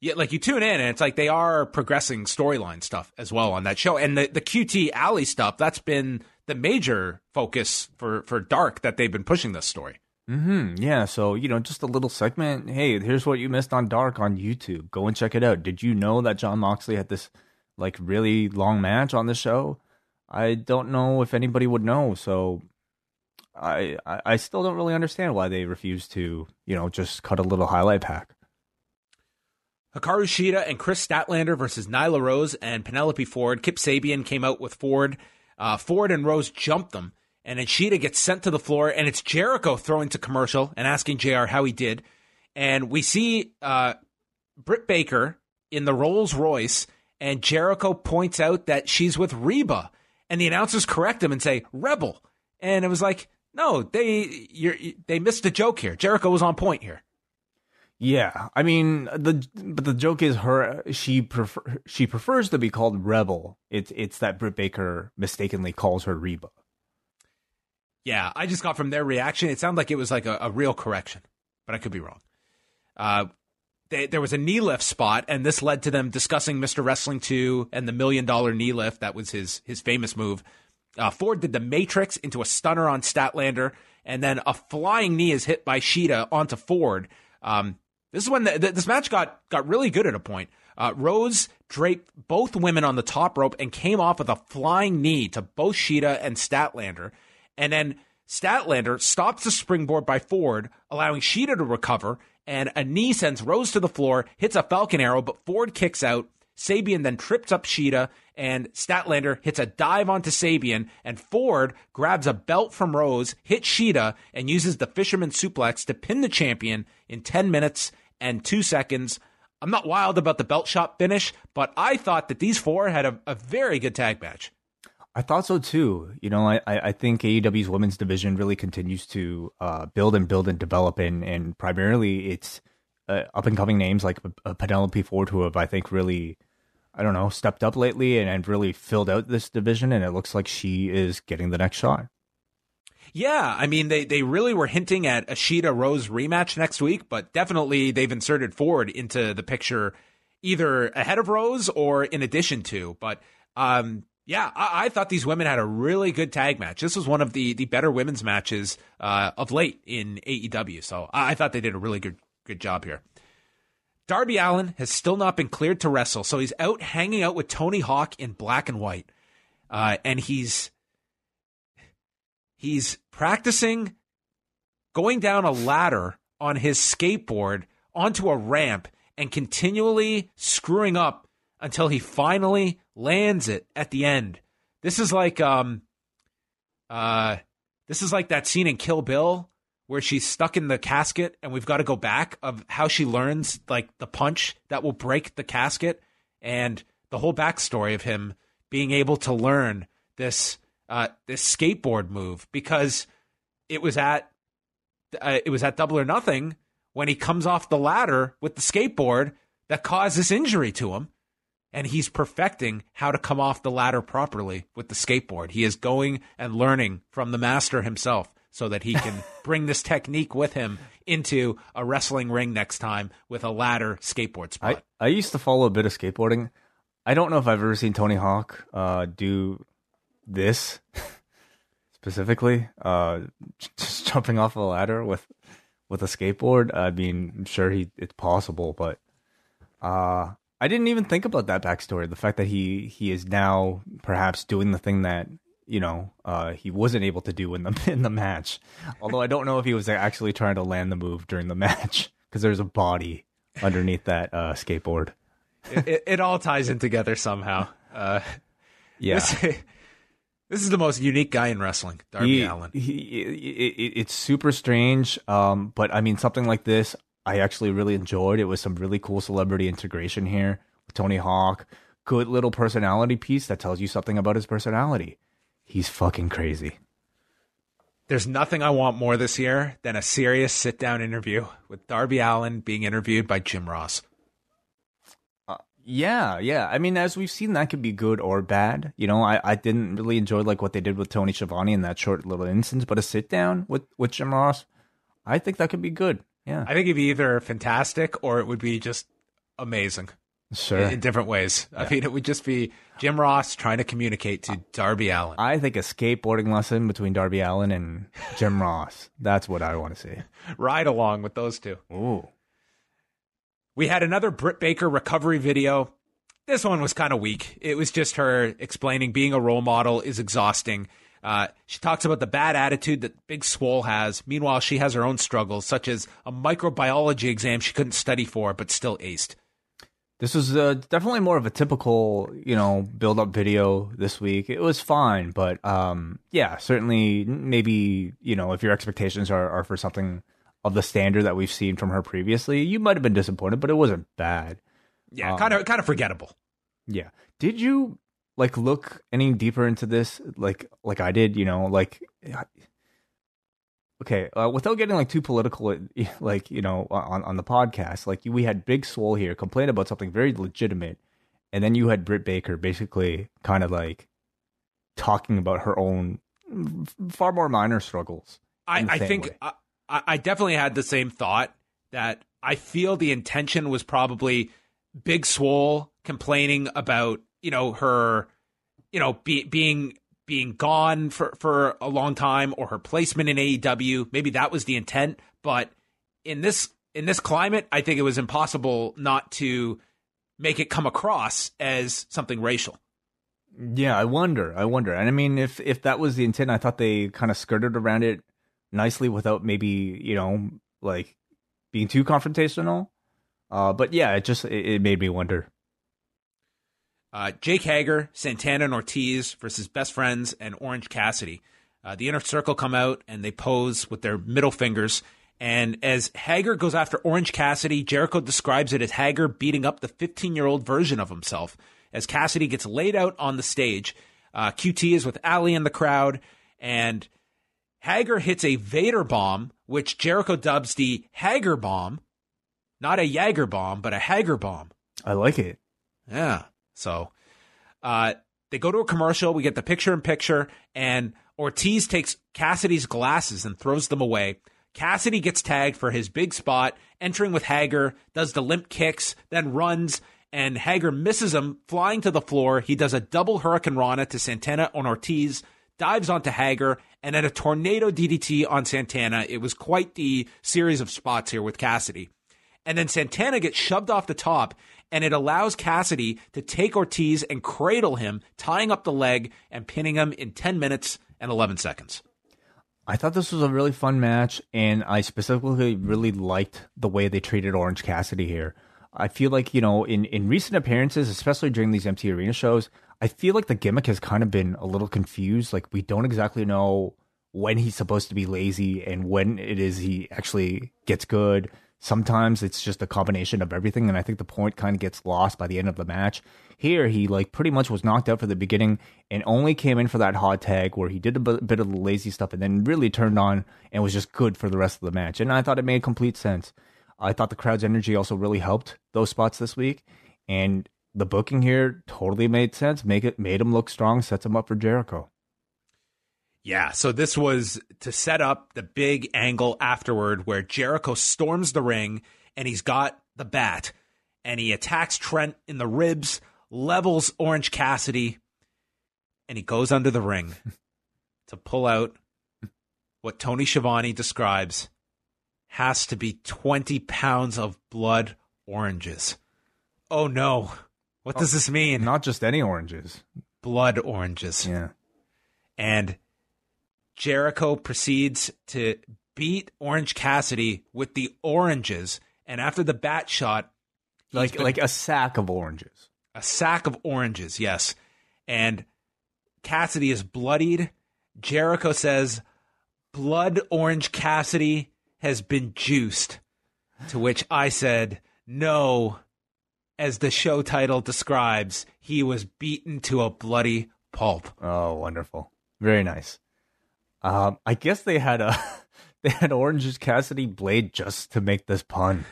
yeah, like you tune in and it's like they are progressing storyline stuff as well on that show. And the, the QT Allie stuff, that's been the major focus for, for Dark that they've been pushing this story. Hmm. Yeah. So you know, just a little segment. Hey, here's what you missed on Dark on YouTube. Go and check it out. Did you know that Jon Moxley had this like really long match on the show? I don't know if anybody would know. So I, I I still don't really understand why they refuse to you know just cut a little highlight pack. Hikaru Shida and Kris Statlander versus Nyla Rose and Penelope Ford. Kip Sabian came out with Ford. Uh, Ford and Rose jumped them, and then Shida gets sent to the floor, and it's Jericho throwing to commercial and asking JR how he did. And we see uh, Britt Baker in the Rolls Royce, and Jericho points out that she's with Reba, and the announcers correct him and say Rebel, and it was like, no, they they missed a joke here. Jericho was on point here. Yeah, I mean the but the joke is her she prefer she prefers to be called Rebel. It's it's that Britt Baker mistakenly calls her Reba. Yeah, I just got from their reaction. It sounded like it was like a, a real correction, but I could be wrong. Uh, they, there was a knee lift spot, and this led to them discussing Mr. Wrestling 2 and the million dollar knee lift. That was his his famous move. Uh, Ford did the Matrix into a stunner on Statlander, and then a flying knee is hit by Shida onto Ford. Um, this is when the, this match got got really good at a point. Uh, Rose draped both women on the top rope and came off with a flying knee to both Shida and Statlander, and then Statlander stops the springboard by Ford, allowing Shida to recover, and a knee sends Rose to the floor, hits a Falcon Arrow, but Ford kicks out. Sabian then trips up Shida, and Statlander hits a dive onto Sabian, and Ford grabs a belt from Rose, hits Shida, and uses the Fisherman Suplex to pin the champion in 10 minutes and two seconds. I'm not wild about the belt shot finish, but I thought that these four had a, a very good tag match. I thought so too. You know, I, I think AEW's women's division really continues to uh, build and build and develop, and, and primarily it's uh, up and coming names like uh, Penelope Ford, who have, I think, really, I don't know, stepped up lately and, and really filled out this division, and it looks like she is getting the next shot. Yeah, I mean they they really were hinting at a Shida Rose rematch next week, but definitely they've inserted Ford into the picture either ahead of Rose or in addition to. But um, yeah, I, I, thought these women had a really good tag match. This was one of the the better women's matches uh, of late in AEW. So I, I thought they did a really good good job here. Darby Allin has still not been cleared to wrestle, so he's out hanging out with Tony Hawk in black and white, uh, and he's he's practicing going down a ladder on his skateboard onto a ramp and continually screwing up until he finally lands it at the end. This is like um uh this is like that scene in Kill Bill where she's stuck in the casket and we've got to go back of how she learns like the punch that will break the casket and the whole backstory of him being able to learn this uh, this skateboard move because it was at uh, it was at Double or Nothing when he comes off the ladder with the skateboard that caused this injury to him. And he's perfecting how to come off the ladder properly with the skateboard. He is going and learning from the master himself so that he can (laughs) bring this technique with him into a wrestling ring next time with a ladder skateboard spot. I, I used to follow a bit of skateboarding. I don't know if I've ever seen Tony Hawk uh, do this (laughs) specifically, uh, just jumping off a ladder with with a skateboard. I mean, I'm sure he it's possible, but uh, I didn't even think about that backstory. The fact that he he is now perhaps doing the thing that you know uh, he wasn't able to do in the (laughs) in the match. Although I don't know if he was actually trying to land the move during the match (laughs) because there's a body underneath that uh, skateboard. it, it, it, all ties in together somehow. Uh, yeah. This, (laughs) this, is the most unique guy in wrestling, Darby he, Allin. He, it, it's super strange, um, but I mean, something like this, I actually really enjoyed. It was some really cool celebrity integration here with Tony Hawk. Good little personality piece that tells you something about his personality. He's fucking crazy. There's nothing I want more this year than a serious sit down interview with Darby Allin being interviewed by Jim Ross. Uh, yeah, yeah. I mean, as we've seen, that could be good or bad. You know, I, I didn't really enjoy like what they did with Tony Schiavone in that short little instance, but a sit down with, with Jim Ross, I think that could be good. Yeah. I think it'd be either fantastic or it would be just amazing. Sure. In, in different ways. Yeah. I mean, it would just be Jim Ross trying to communicate to Darby Allin. I think a skateboarding lesson between Darby Allin and Jim (laughs) Ross. That's what I want to see. Ride along with those two. Ooh. We had another Britt Baker recovery video. This one was kind of weak. It was just her explaining being a role model is exhausting. Uh, she talks about the bad attitude that Big Swole has. Meanwhile, she has her own struggles, such as a microbiology exam she couldn't study for, but still aced. This was uh, definitely more of a typical, you know, build up video this week. It was fine, but um, yeah, certainly maybe, you know, if your expectations are, are for something of the standard that we've seen from her previously, you might have been disappointed, but it wasn't bad. Yeah, um, kind of kind of forgettable. Yeah. Did you like look any deeper into this like like I did, you know, like (sighs) okay, uh, without getting like too political, (laughs) like you know, on on the podcast, like we had Big Swole here complain about something very legitimate, and then you had Britt Baker basically kind of like talking about her own far more minor struggles. I, I think I, I definitely had the same thought that I feel the intention was probably Big Swole complaining about you know her you know be, being being gone for, for a long time or her placement in AEW. Maybe that was the intent, but in this in this climate, I think it was impossible not to make it come across as something racial. Yeah, I wonder. I wonder. And I mean, if if that was the intent, I thought they kind of skirted around it nicely without maybe you know like being too confrontational. Uh, but yeah, it just it, it made me wonder. Uh, Jake Hager, Santana and Ortiz versus Best Friends and Orange Cassidy. Uh, the inner circle come out and they pose with their middle fingers. And as Hager goes after Orange Cassidy, Jericho describes it as Hager beating up the 15 year old version of himself. As Cassidy gets laid out on the stage, uh, QT is with Allie in the crowd, and Hager hits a Vader bomb, which Jericho dubs the Hager bomb. Not a Jaeger bomb, but a Hager bomb. I like it. Yeah. So uh, they go to a commercial. We get the picture in picture, and Ortiz takes Cassidy's glasses and throws them away. Cassidy gets tagged for his big spot, entering with Hager, does the limp kicks, then runs, and Hager misses him, flying to the floor. He does a double Hurricane Rana to Santana on Ortiz, dives onto Hager, and then a tornado DDT on Santana. It was quite the series of spots here with Cassidy. And then Santana gets shoved off the top, and it allows Cassidy to take Ortiz and cradle him, tying up the leg and pinning him in 10 minutes and 11 seconds. I thought this was a really fun match, and I specifically really liked the way they treated Orange Cassidy here. I feel like, you know, in, in recent appearances, especially during these empty arena shows, I feel like the gimmick has kind of been a little confused. Like, we don't exactly know when he's supposed to be lazy and when it is he actually gets good. Sometimes it's just a combination of everything, and I think the point kind of gets lost by the end of the match. Here, he like pretty much was knocked out for the beginning and only came in for that hot tag where he did a bit of the lazy stuff and then really turned on and was just good for the rest of the match. And I thought it made complete sense. I thought the crowd's energy also really helped those spots this week, and the booking here totally made sense. Make it made him look strong, sets him up for Jericho. Yeah, so this was to set up the big angle afterward where Jericho storms the ring and he's got the bat and he attacks Trent in the ribs, levels Orange Cassidy, and he goes under the ring (laughs) to pull out what Tony Schiavone describes has to be 20 pounds of blood oranges. Oh no. What does oh, this mean? Not just any oranges. blood oranges. Yeah. And Jericho proceeds to beat Orange Cassidy with the oranges. And after the bat shot, Like been- like a sack of oranges. a sack of oranges, yes. And Cassidy is bloodied. Jericho says, Blood Orange Cassidy has been juiced. To which I said, No, as the show title describes, he was beaten to a bloody pulp. Oh, wonderful. Very nice. Um, I guess they had a (laughs) they had Orange's Cassidy blade just to make this pun,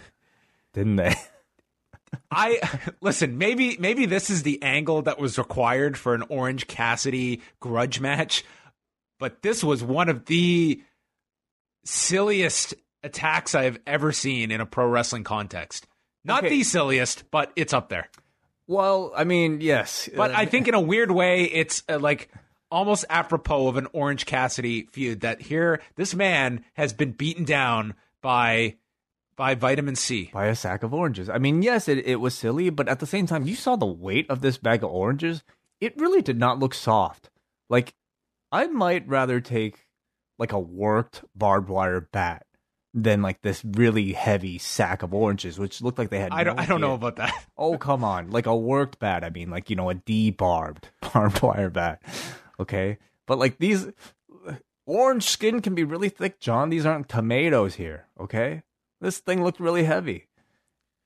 didn't they? (laughs) I listen. Maybe maybe this is the angle that was required for an Orange Cassidy grudge match, but this was one of the silliest attacks I've ever seen in a pro wrestling context. Not Okay. the silliest, but it's up there. Well, I mean, yes, But I think in a weird way, it's uh, like almost apropos of an Orange Cassidy feud. That here, this man has been beaten down by by vitamin C. by a sack of oranges. I mean, yes, it, it was silly, but at the same time, you saw the weight of this bag of oranges. It really did not look soft. Like, I might rather take like a worked barbed wire bat than like this really heavy sack of oranges, which looked like they had. I don't. no I don't know about that. Oh, come on. Like a worked bat. I mean, like, you know, a debarbed (laughs) barbed wire bat. Okay. But like these orange skin can be really thick, John. These aren't tomatoes here. Okay. This thing looked really heavy.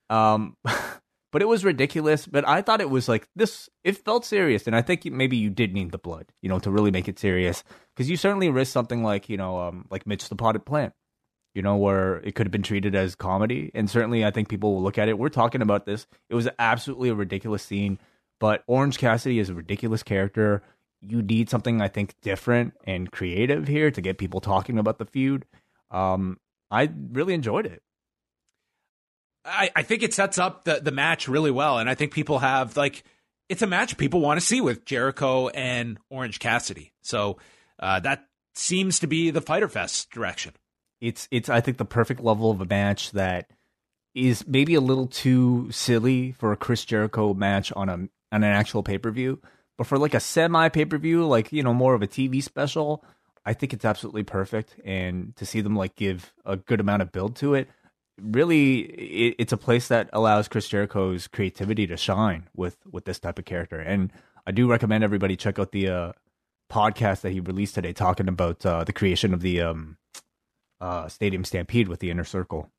Um, (laughs) but it was ridiculous. But I thought it was like this, it felt serious. And I think maybe you did need the blood, you know, to really make it serious. Because you certainly risk something like, you know, um, like Mitch the Potted Plant you know, where it could have been treated as comedy. And certainly, I think people will look at it. We're talking about this. It was absolutely a ridiculous scene, but Orange Cassidy is a ridiculous character. You need something, I think, different and creative here to get people talking about the feud. Um, I really enjoyed it. I, I think it sets up the, the match really well. And I think people have, like, it's a match people want to see with Jericho and Orange Cassidy. So uh, that seems to be the Fyter Fest direction. It's it's I think the perfect level of a match that is maybe a little too silly for a Chris Jericho match on a on an actual pay per view, but for like a semi pay per view, like you know more of a TV special, I think it's absolutely perfect. And to see them like give a good amount of build to it, really, it, it's a place that allows Chris Jericho's creativity to shine with with this type of character. And I do recommend everybody check out the uh, podcast that he released today, talking about uh, the creation of the um, uh, Stadium Stampede with the Inner Circle.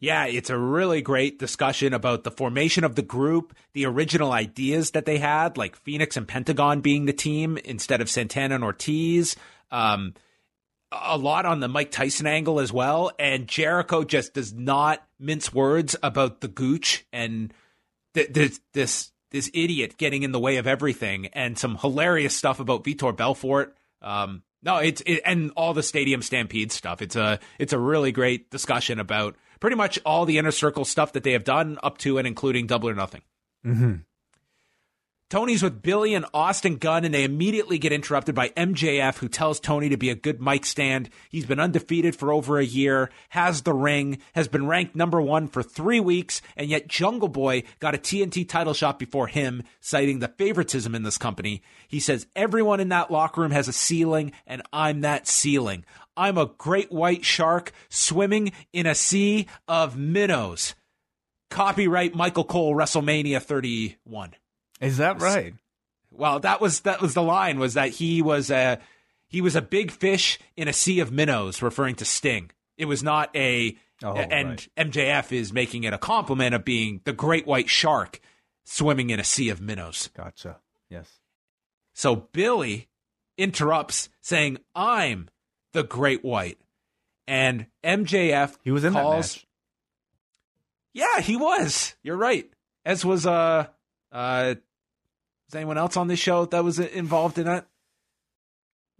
Yeah, it's a really great discussion about the formation of the group, the original ideas that they had, like Fenix and Pentagon being the team instead of Santana and Ortiz. Um, a lot on the Mike Tyson angle as well. And Jericho just does not mince words about the gooch and th- this this this idiot getting in the way of everything, and some hilarious stuff about Vitor Belfort. Um, no, it's it, and all the Stadium Stampede stuff. It's a it's a really great discussion about pretty much all the inner circle stuff that they have done up to and including Double or Nothing. Mm-hmm. Tony's with Billy and Austin Gunn, and they immediately get interrupted by MJF, who tells Tony to be a good mic stand. He's been undefeated for over a year, has the ring, has been ranked number one for three weeks, and yet Jungle Boy got a TNT title shot before him, citing the favoritism in this company. He says, Everyone in that locker room has a ceiling, and I'm that ceiling. I'm a great white shark swimming in a sea of minnows. Copyright Michael Cole, WrestleMania 31 Is that right? well that was that was the line was that he was a he was a big fish in a sea of minnows referring to sting it was not a Oh, and right. mjf is making it a compliment of being the great white shark swimming in a sea of minnows Gotcha. Yes. so billy interrupts saying i'm the great white and mjf He was in calls that match. yeah he was you're right as was uh uh is anyone else on this show that was involved in that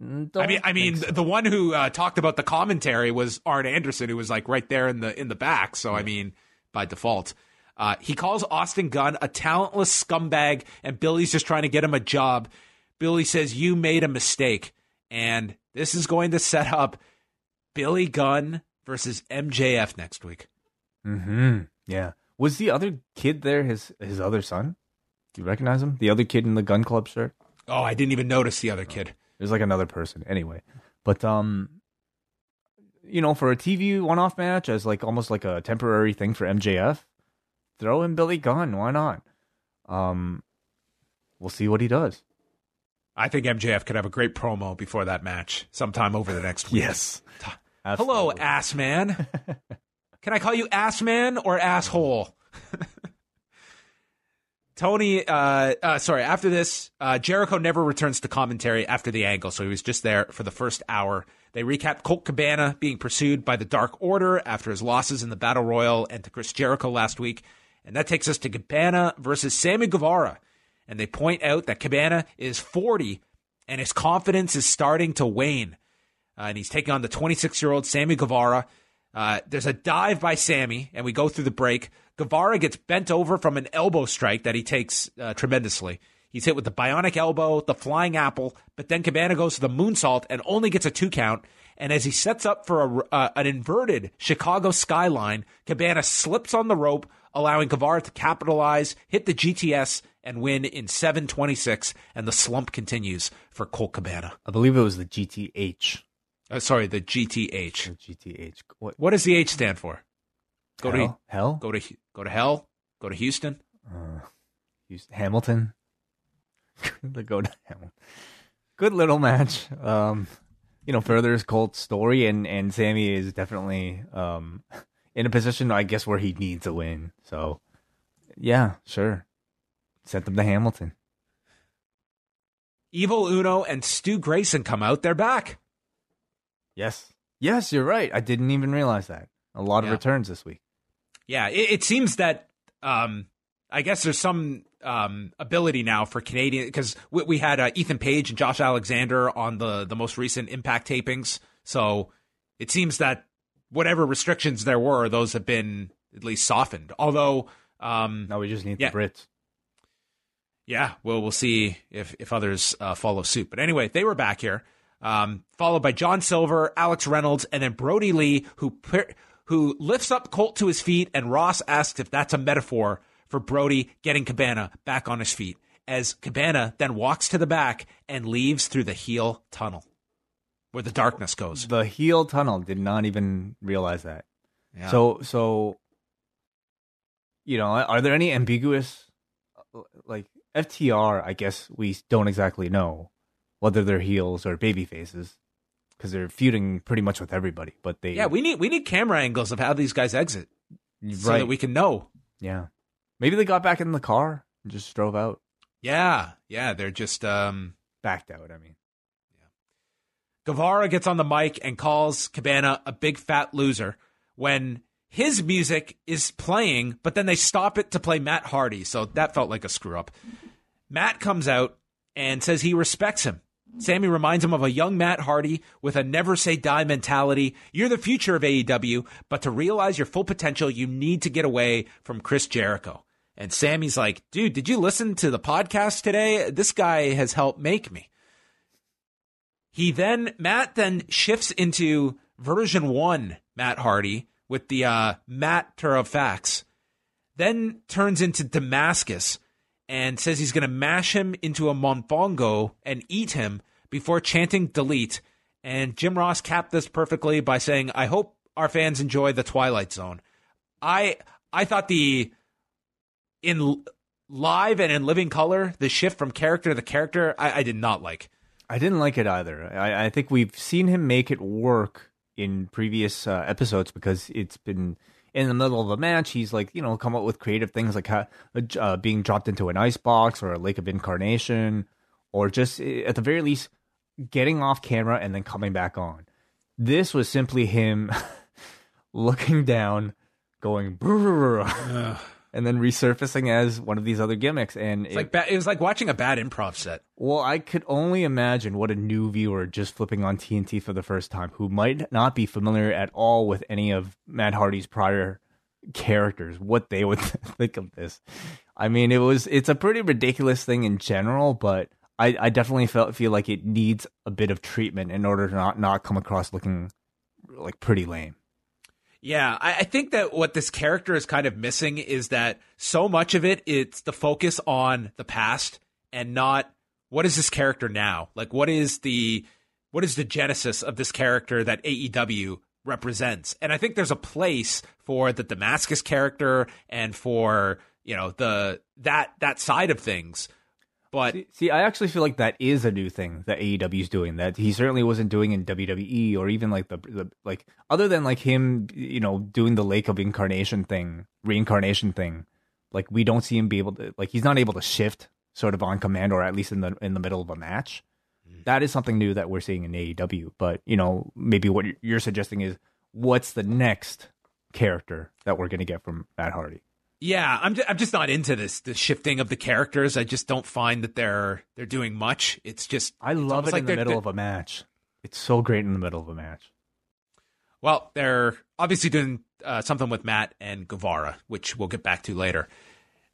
Mm, I mean, I mean, so. the one who uh, talked about the commentary was Arn Anderson, who was like right there in the in the back. So I mean, by default, Uh, he calls Austin Gunn a talentless scumbag, and Billy's just trying to get him a job. Billy says, You made a mistake. And this is going to set up Billy Gunn versus MJF next week. Mm-hmm. Yeah. Was the other kid there his his other son? Do you recognize him? The other kid in the Gunn Club shirt? Oh, I didn't even notice the other kid. There's like another person. Anyway. But um you know, for a TV one off match as like almost like a temporary thing for MJF, throw in Billy Gunn. Why not? Um we'll see what he does. I think MJF could have a great promo before that match sometime over the next week. Yes. Hello, ass man. (laughs) Can I call you ass man or asshole? (laughs) Tony, uh, uh, sorry, after this, uh, Jericho never returns to commentary after the angle, so he was just there for the first hour. They recap Colt Cabana being pursued by the Dark Order after his losses in the Battle Royal and to Chris Jericho last week. And that takes us to Cabana versus Sammy Guevara. And they point out that Cabana is 40 and his confidence is starting to wane. Uh, and he's taking on the 26 year old Sammy Guevara. Uh, there's a dive by Sammy, and we go through the break. Guevara gets bent over from an elbow strike that he takes uh, tremendously. He's hit with the bionic elbow, the flying apple, but then Cabana goes to the moonsault and only gets a two count. And as he sets up for a, uh, an inverted Chicago skyline, Cabana slips on the rope, allowing Guevara to capitalize, hit the GTS, and win in 726. And the slump continues for Colt Cabana. I believe it was the GTH. Uh, sorry, the GTH. The GTH. What? What does the H stand for? Go hell? to hell? go to go to hell. Go to Houston. Uh, Houston- Hamilton. (laughs) go to Hamilton. Good little match. Um, you know, furthers Colt's story, and and Sammy is definitely um in a position, I guess, where he needs a win. So, yeah, sure, sent them to Hamilton. Evil Uno and Stu Grayson come out. They're back. Yes, yes, you're right. I didn't even realize that. A lot of returns this week. Yeah, it, it seems that um, I guess there's some um, ability now for Canadian because we, we had uh, Ethan Page and Josh Alexander on the the most recent Impact tapings. So it seems that whatever restrictions there were, those have been at least softened. Although, um, Now we just need Yeah. the Brits. yeah, well, we'll see if if others uh, follow suit. But anyway, they were back here, um, followed by John Silver, Alex Reynolds, and then Brodie Lee, who per- who lifts up Colt to his feet. And Ross asks if that's a metaphor for Brodie getting Cabana back on his feet, as Cabana then walks to the back and leaves through the heel tunnel, where the darkness goes. The heel tunnel did not even realize that. Yeah. So so you know, are there any ambiguous like FTR, I guess we don't exactly know whether they're heels or baby faces because they're feuding pretty much with everybody, but they yeah, we need we need camera angles of how these guys exit so right. that we can know. yeah. Maybe they got back in the car and just drove out. Yeah, yeah, they're just um Backed out, I mean. Yeah. Guevara gets on the mic and calls Cabana a big fat loser when his music is playing, but then they stop it to play Matt Hardy. So that felt like a screw up. Matt comes out and says he respects him. Sammy reminds him of a young Matt Hardy with a never say die mentality. You're the future of AEW, but to realize your full potential, you need to get away from Chris Jericho. And Sammy's like, dude, did you listen to the podcast today? This guy has helped make me. He then Matt then shifts into version one Matt Hardy with the uh, matter of facts, then turns into Damascus and says he's going to mash him into a mofongo and eat him before chanting delete. And Jim Ross capped this perfectly by saying, "I hope our fans enjoy the Twilight Zone." I I thought the in live and in living color the shift from character to character I, I did not like. I didn't like it either. I, I think we've seen him make it work in previous uh, episodes because it's been in the middle of a match. He's like, you know, come up with creative things like how, uh, being dropped into an ice box or a lake of incarnation, or just eh, at the very least getting off camera and then coming back on. This was simply him (laughs) looking down, going, and then resurfacing as one of these other gimmicks. And It's like ba- it was like watching a bad improv set. well, I could only imagine what a new viewer just flipping on TNT for the first time, who might not be familiar at all with any of Matt Hardy's prior characters what they would (laughs) think of this. I mean, it was it's a pretty ridiculous thing in general, but I, I definitely felt feel like it needs a bit of treatment in order to not not come across looking like pretty lame. Yeah, I, I think that what this character is kind of missing is that so much of it it's the focus on the past and not what is this character now? Like what is the what is the genesis of this character that AEW represents? And I think there's a place for the Damascus character and for, you know, the that that side of things. But see, see, I actually feel like that is a new thing that AEW is doing that he certainly wasn't doing in WWE or even like the, the like other than like him, you know, doing the Lake of Incarnation thing, reincarnation thing. Like we don't see him be able to like he's not able to shift sort of on command or at least in the in the middle of a match. Mm. That is something new that we're seeing in AEW. But you know, maybe what you're suggesting is what's the next character that we're going to get from Matt Hardy? Yeah, I'm just, I'm just not into this the shifting of the characters. I just don't find that they're they're doing much. It's just I love it like in the middle of a match. It's so great in the middle of a match. Well, they're obviously doing uh, something with Matt and Guevara, which we'll get back to later.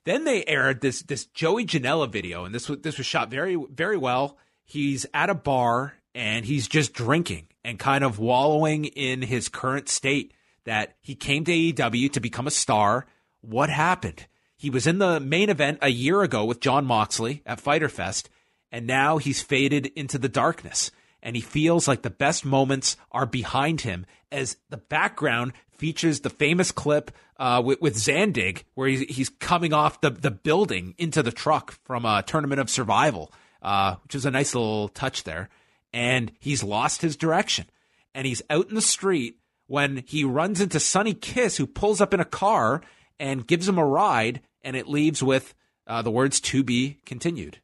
Then they aired this this Joey Janela video, and this was this was shot very very well. He's at a bar and he's just drinking and kind of wallowing in his current state that he came to AEW to become a star what happened? He was in the main event a year ago with Jon Moxley at Fyter Fest, and now he's faded into the darkness. And he feels like the best moments are behind him as the background features the famous clip uh, with, with Zandig, where he's, he's coming off the, the building into the truck from a tournament of survival, uh, which is a nice little touch there. And he's lost his direction. And he's out in the street when he runs into Sonny Kiss, who pulls up in a car and gives him a ride, and it leaves with uh, the words "to be continued."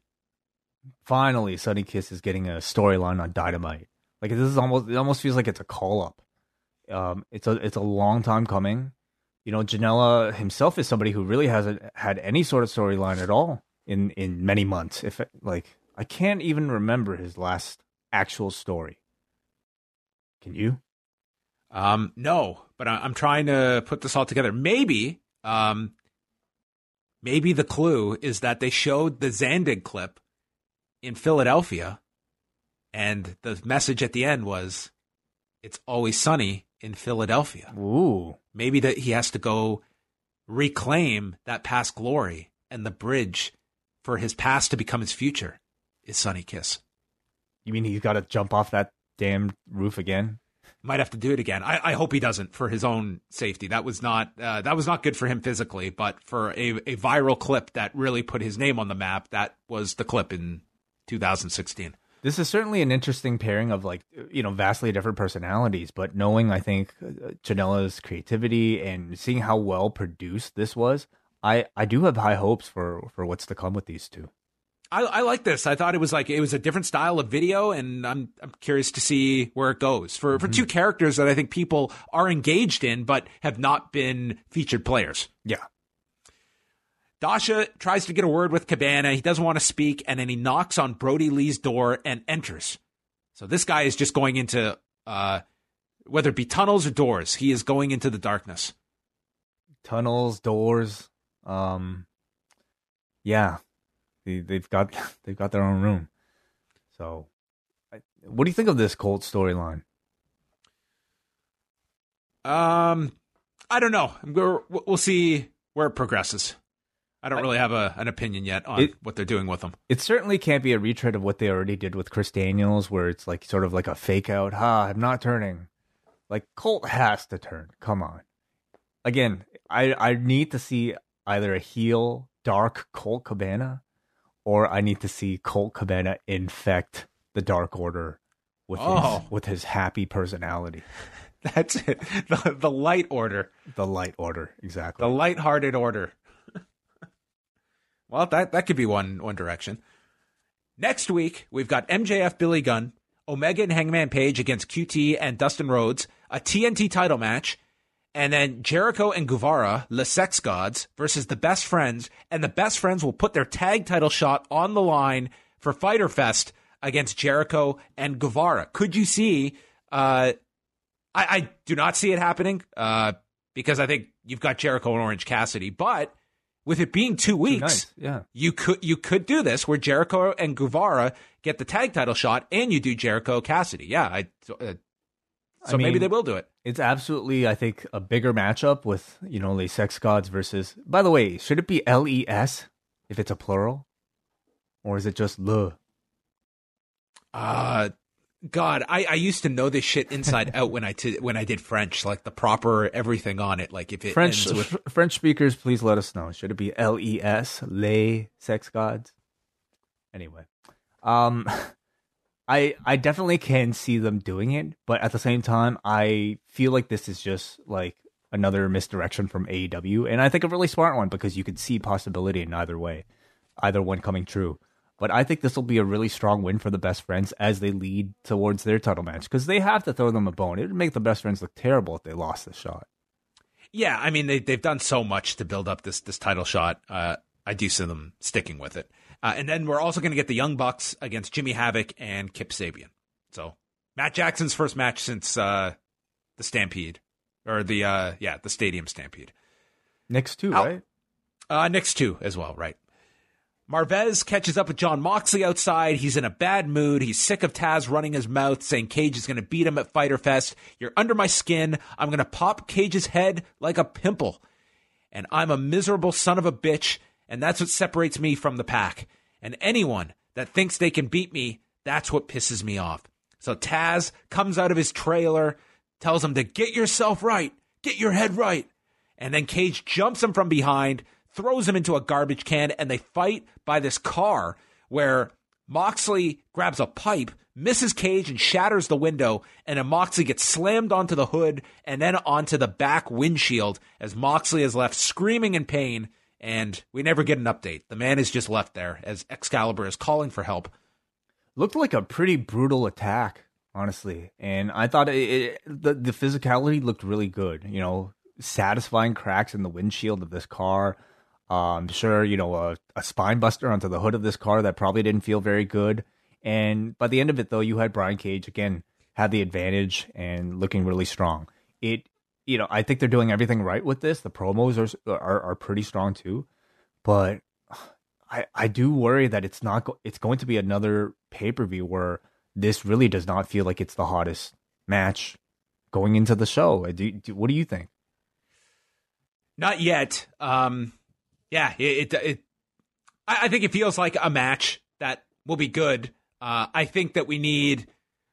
Finally, Sonny Kiss is getting a storyline on Dynamite. Like this is almost it almost feels like it's a call up. Um, it's a it's a long time coming. You know, Janela himself is somebody who really hasn't had any sort of storyline at all in in many months. If like I can't even remember his last actual story. Can you? Um, no, but I, am trying to put this all together. Maybe um, maybe the clue is that they showed the Zandig clip in Philadelphia, and the message at the end was, "It's always sunny in Philadelphia." Ooh, maybe that he has to go reclaim that past glory and the bridge for his past to become his future is Sunny Kiss. You mean he's got to jump off that damn roof again? Might have to do it again. I, I hope he doesn't for his own safety. That was not uh, that was not good for him physically, but for a, a viral clip that really put his name on the map, that was the clip in 2016. This is certainly an interesting pairing of like you know vastly different personalities, but knowing I think uh, Janela's creativity and seeing how well produced this was, I I do have high hopes for for what's to come with these two. I, I like this. I thought it was like it was a different style of video, and I'm I'm curious to see where it goes for for mm-hmm. two characters that I think people are engaged in, but have not been featured players. Yeah. Dasha tries to get a word with Cabana. He doesn't want to speak, and then he knocks on Brodie Lee's door and enters. So this guy is just going into uh, whether it be tunnels or doors. He is going into the darkness. Tunnels, doors. Um, yeah, they, they've got (laughs) they've got their own room. So, what do you think of this Colt storyline? Um, I don't know. We'll see where it progresses. I don't really have a, an opinion yet on it, what they're doing with them. It certainly can't be a retread of what they already did with Chris Daniels, where it's like sort of like a fake out. Ha, I'm not turning. Like Colt has to turn. Come on. Again, I I need to see either a heel dark Colt Cabana or I need to see Colt Cabana infect the Dark Order with oh. his with his happy personality. (laughs) That's it. The, the light order. The light order, exactly. The light-hearted order. well, that that could be one one direction. Next week, we've got MJF Billy Gunn, Omega and Hangman Page against QT and Dustin Rhodes, a TNT title match, and then Jericho and Guevara, the Sex Gods, versus the Best Friends, and the Best Friends will put their tag title shot on the line for Fyter Fest against Jericho and Guevara. Could you see? Uh, I, I, do not see it happening. Uh, because I think you've got Jericho and Orange Cassidy. But with it being two weeks, nice, yeah. you could you could do this where Jericho and Guevara get the tag title shot, and you do Jericho Cassidy. Yeah, I. Uh, so I mean, maybe they will do it. It's absolutely, I think, a bigger matchup with you know the sex gods versus. By the way, should it be L E S if it's a plural, or is it just le? Uh God, I, I used to know this shit inside (laughs) out when I t- when I did French, like the proper everything on it. Like if it French with French speakers, please let us know. Should it be L E S les sex gods? Anyway, um, (laughs) I I definitely can see them doing it, but at the same time, I feel like this is just like another misdirection from AEW, and I think a really smart one because you could see possibility in either way, either one coming true. But I think this will be a really strong win for the best friends as they lead towards their title match because they have to throw them a bone. It would make the best friends look terrible if they lost this shot. yeah, I mean they they've done so much to build up this this title shot. Uh, I do see them sticking with it, uh, and then we're also going to get the Young Bucks against Jimmy Havoc and Kip Sabian. So Matt Jackson's first match since uh, the Stampede or the uh, yeah the Stadium Stampede. Next two, Ow. right? Uh, next two as well, right? Marvez catches up with Jon Moxley outside. He's in a bad mood. He's sick of Taz running his mouth, saying Cage is going to beat him at Fyter Fest. You're under my skin. I'm going to pop Cage's head like a pimple. And I'm a miserable son of a bitch. And that's what separates me from the pack. And anyone that thinks they can beat me, that's what pisses me off. So Taz comes out of his trailer, tells him to get yourself right, get your head right. And then Cage jumps him from behind, throws him into a garbage can, and they fight by this car where Moxley grabs a pipe, misses Cage, and shatters the window. And then Moxley gets slammed onto the hood and then onto the back windshield as Moxley is left screaming in pain. And we never get an update. The man is just left there as Excalibur is calling for help. looked like a pretty brutal attack, honestly. And I thought it, it, the the physicality looked really good. You know, satisfying cracks in the windshield of this car. Um, sure, you know, a, a spine buster onto the hood of this car that probably didn't feel very good. And by the end of it, though, you had Brian Cage again had the advantage and looking really strong. It, you know, I think they're doing everything right with this. The promos are are, are pretty strong too, but I, I do worry that it's not go- it's going to be another pay per view where this really does not feel like it's the hottest match going into the show. Do, do, what do you think? Not yet. Um, yeah, it, it, it I, I think it feels like a match that will be good. Uh, I think that we need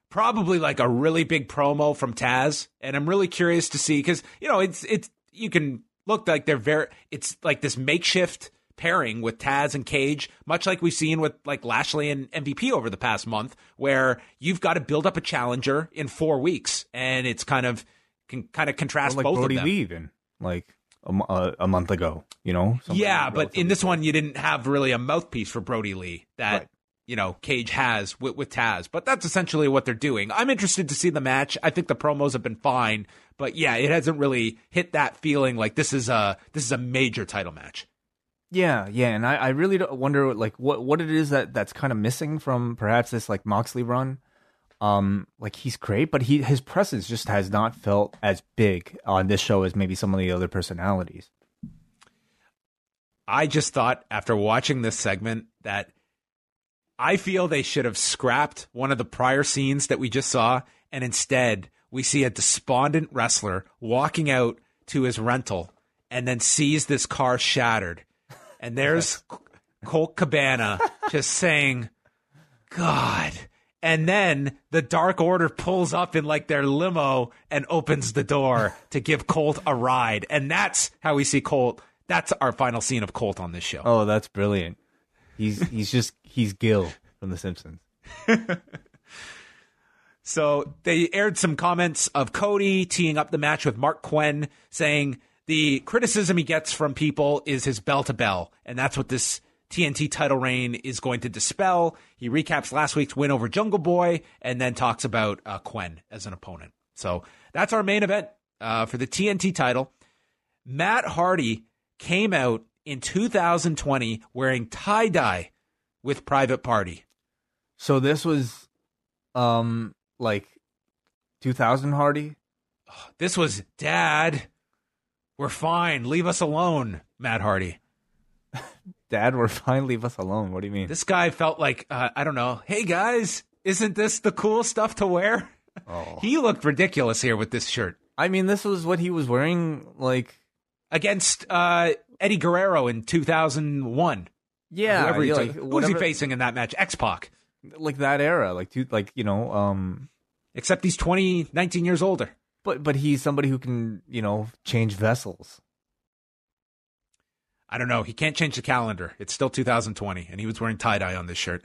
probably like a really big promo from Taz, and I'm really curious to see because you know it's it's you can look like they're very it's like this makeshift pairing with Taz and Cage, much like we've seen with like Lashley and MVP over the past month, where you've got to build up a challenger in four weeks, and it's kind of can kind of contrast like both Brody of them. Lee even like a, a, uh, a month ago, you know? Yeah, but in this one, you didn't have really a mouthpiece for Brodie Lee that Right. You know Cage has with, with Taz. But that's essentially what they're doing. I'm interested to see the match. I think the promos have been fine, but yeah, it hasn't really hit that feeling like this is a this is a major title match. Yeah, yeah, and I, I really wonder like what what it is that that's kind of missing from perhaps this like Moxley run. Um, like he's great, but he his presence just has not felt as big on this show as maybe some of the other personalities. I just thought after watching this segment that I feel they should have scrapped one of the prior scenes that we just saw, and instead we see a despondent wrestler walking out to his rental and then sees this car shattered. And there's (laughs) Colt Cabana just saying, God. And then the Dark Order pulls up in like their limo and opens the door to give Colt a ride. And that's how we see Colt. That's our final scene of Colt on this show. Oh, that's brilliant. He's he's just he's Gil from The Simpsons. (laughs) So they aired some comments of Cody teeing up the match with Marq Quen, saying the criticism he gets from people is his bell to bell, and that's what this TNT title reign is going to dispel. He recaps last week's win over Jungle Boy, and then talks about uh, Quen as an opponent. So that's our main event uh, for the TNT title. Matt Hardy came out in 2020 wearing tie dye with Private Party. So this was, um, like, two thousand Hardy. This was Dad. We're fine. Leave us alone, Matt Hardy. (laughs) Dad, we're fine. Leave us alone. What do you mean? This guy felt like, uh, I don't know, hey guys, isn't this the cool stuff to wear? Oh. (laughs) He looked ridiculous here with this shirt I mean, this was what he was wearing. Like, against uh, Eddie Guerrero in 2001. yeah, Whoever yeah, he's like, who's he facing in that match? X Pac. like that era, like, two, like you know, um, Except he's 20, 19 years older. but but he's somebody who can, you know, change vessels. I don't know. He can't change the calendar. It's still 2020, and he was wearing tie dye on this shirt,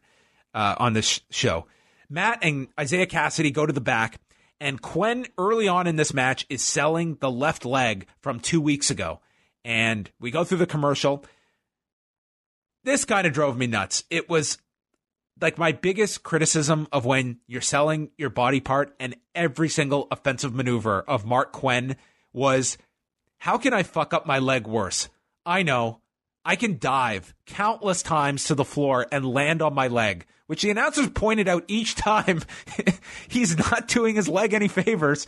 uh, on this sh- show. Matt and Isiah Kassidy go to the back, and Quen early on in this match is selling the left leg from two weeks ago. And we go through the commercial. This kind of drove me nuts. It was like my biggest criticism of when you're selling your body part, and every single offensive maneuver of Marq Quen was how can I fuck up my leg worse? I know. I can dive countless times to the floor and land on my leg, which the announcers pointed out each (laughs) time he's not doing his leg any favors.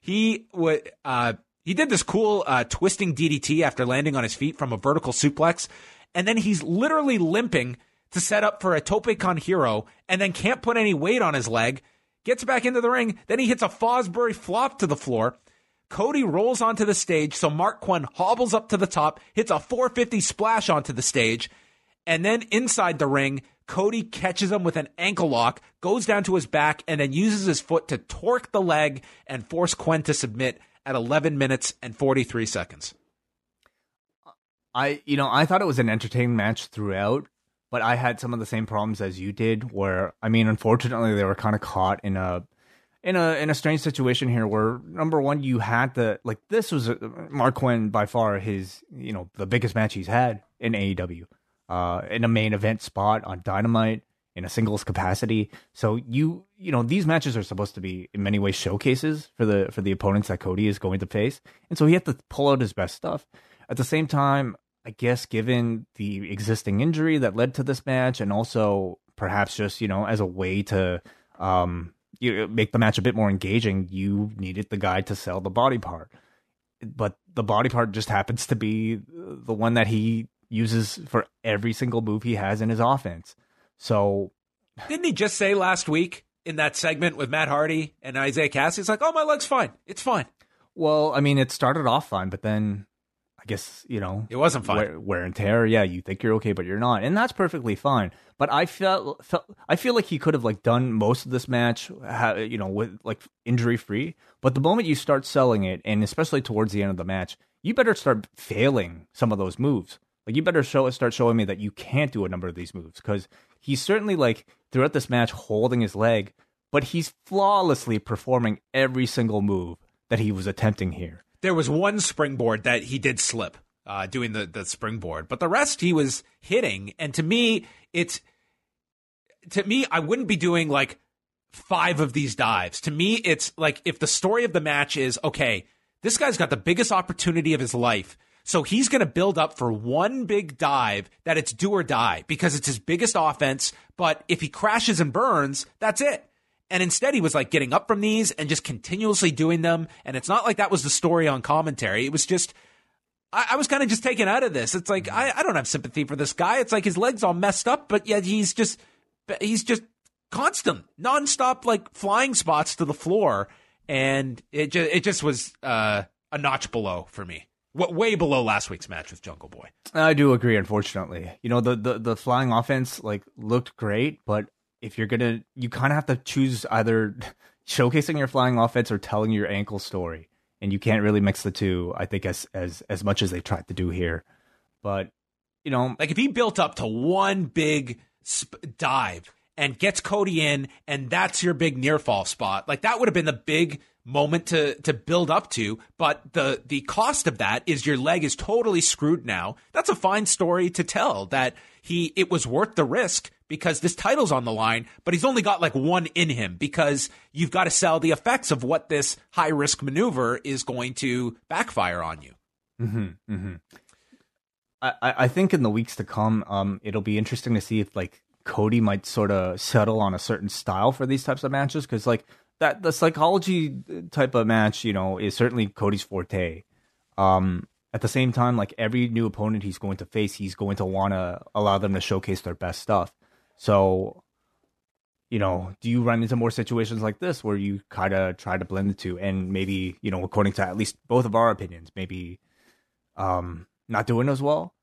He would, uh, he did this cool, uh, twisting DDT after landing on his feet from a vertical suplex. And then he's literally limping to set up for a Tope Con Hilo and then can't put any weight on his leg, gets back into the ring. Then he hits a Fosbury flop to the floor. Cody rolls onto the stage, so Marq Quen hobbles up to the top, hits a 450 splash onto the stage, and then inside the ring, Cody catches him with an ankle lock, goes down to his back, and then uses his foot to torque the leg and force Quen to submit at 11 minutes and 43 seconds. I, you know, I thought it was an entertaining match throughout, but I had some of the same problems as you did. Where, I mean, unfortunately, they were kind of caught in a, in a, in a strange situation here. Where number one, you had the like this was a, Marq Quen by far his, you know, the biggest match he's had in AEW, uh, in a main event spot on Dynamite in a singles capacity. So you, you know, these matches are supposed to be in many ways showcases for the for the opponents that Cody is going to face, and so he had to pull out his best stuff. At the same time, I guess given the existing injury that led to this match, and also perhaps just you know as a way to um you know, make the match a bit more engaging, you needed the guy to sell the body part. But the body part just happens to be the one that he uses for every single move he has in his offense. So Didn't he just say last week in that segment with Matt Hardy and Isiah Kassidy, it's like, oh, my leg's fine. It's fine. Well, I mean, it started off fine, but then I guess you know It wasn't fine. Wear, wear and tear. Yeah, you think you're okay, but you're not, and that's perfectly fine. But I felt, felt I feel like he could have like done most of this match, you know, with like injury free. But the moment you start selling it, and especially towards the end of the match, you better start failing some of those moves. Like you better show start showing me that you can't do a number of these moves because he's certainly like throughout this match holding his leg, but he's flawlessly performing every single move that he was attempting here. there was one springboard that he did slip uh, doing the, the springboard, but the rest he was hitting. And to me, it's to me, I wouldn't be doing like five of these dives. To me, it's like if the story of the match is okay, this guy's got the biggest opportunity of his life. So he's going to build up for one big dive that it's do or die because it's his biggest offense. But if he crashes and burns, that's it. And instead, he was like getting up from these and just continuously doing them. And it's not like that was the story on commentary. It was just, I, I was kind of just taken out of this. It's like, I, I don't have sympathy for this guy. It's like his legs all messed up, but yet he's just, he's just constant, nonstop, like flying spots to the floor. And it just, it just was uh, a notch below for me. Way below last week's match with Jungle Boy. I do agree. Unfortunately, you know the the the flying offense like looked great, but if you're gonna, you kind of have to choose either (laughs) showcasing your flying offense or telling your ankle story, and you can't really mix the two. I think as as as much as they tried to do here, but you know, Like if he built up to one big sp- dive and gets Cody in, and that's your big near fall spot, like that would have been the big moment to to build up to. But the the cost of that is your leg is totally screwed now. That's a fine story to tell that he it was worth the risk because this title's on the line, but he's only got like one in him because you've got to sell the effects of what this high risk maneuver is going to backfire on you. Mm-hmm, mm-hmm. I, I think in the weeks to come, um, it'll be interesting to see if like Cody might sort of settle on a certain style for these types of matches because like that the psychology type of match, you know, is certainly Cody's forte. Um, at the same time, like every new opponent he's going to face, he's going to want to allow them to showcase their best stuff. So, you know, do you run into more situations like this where you kind of try to blend the two and maybe, you know, according to at least both of our opinions, maybe um not doing as well?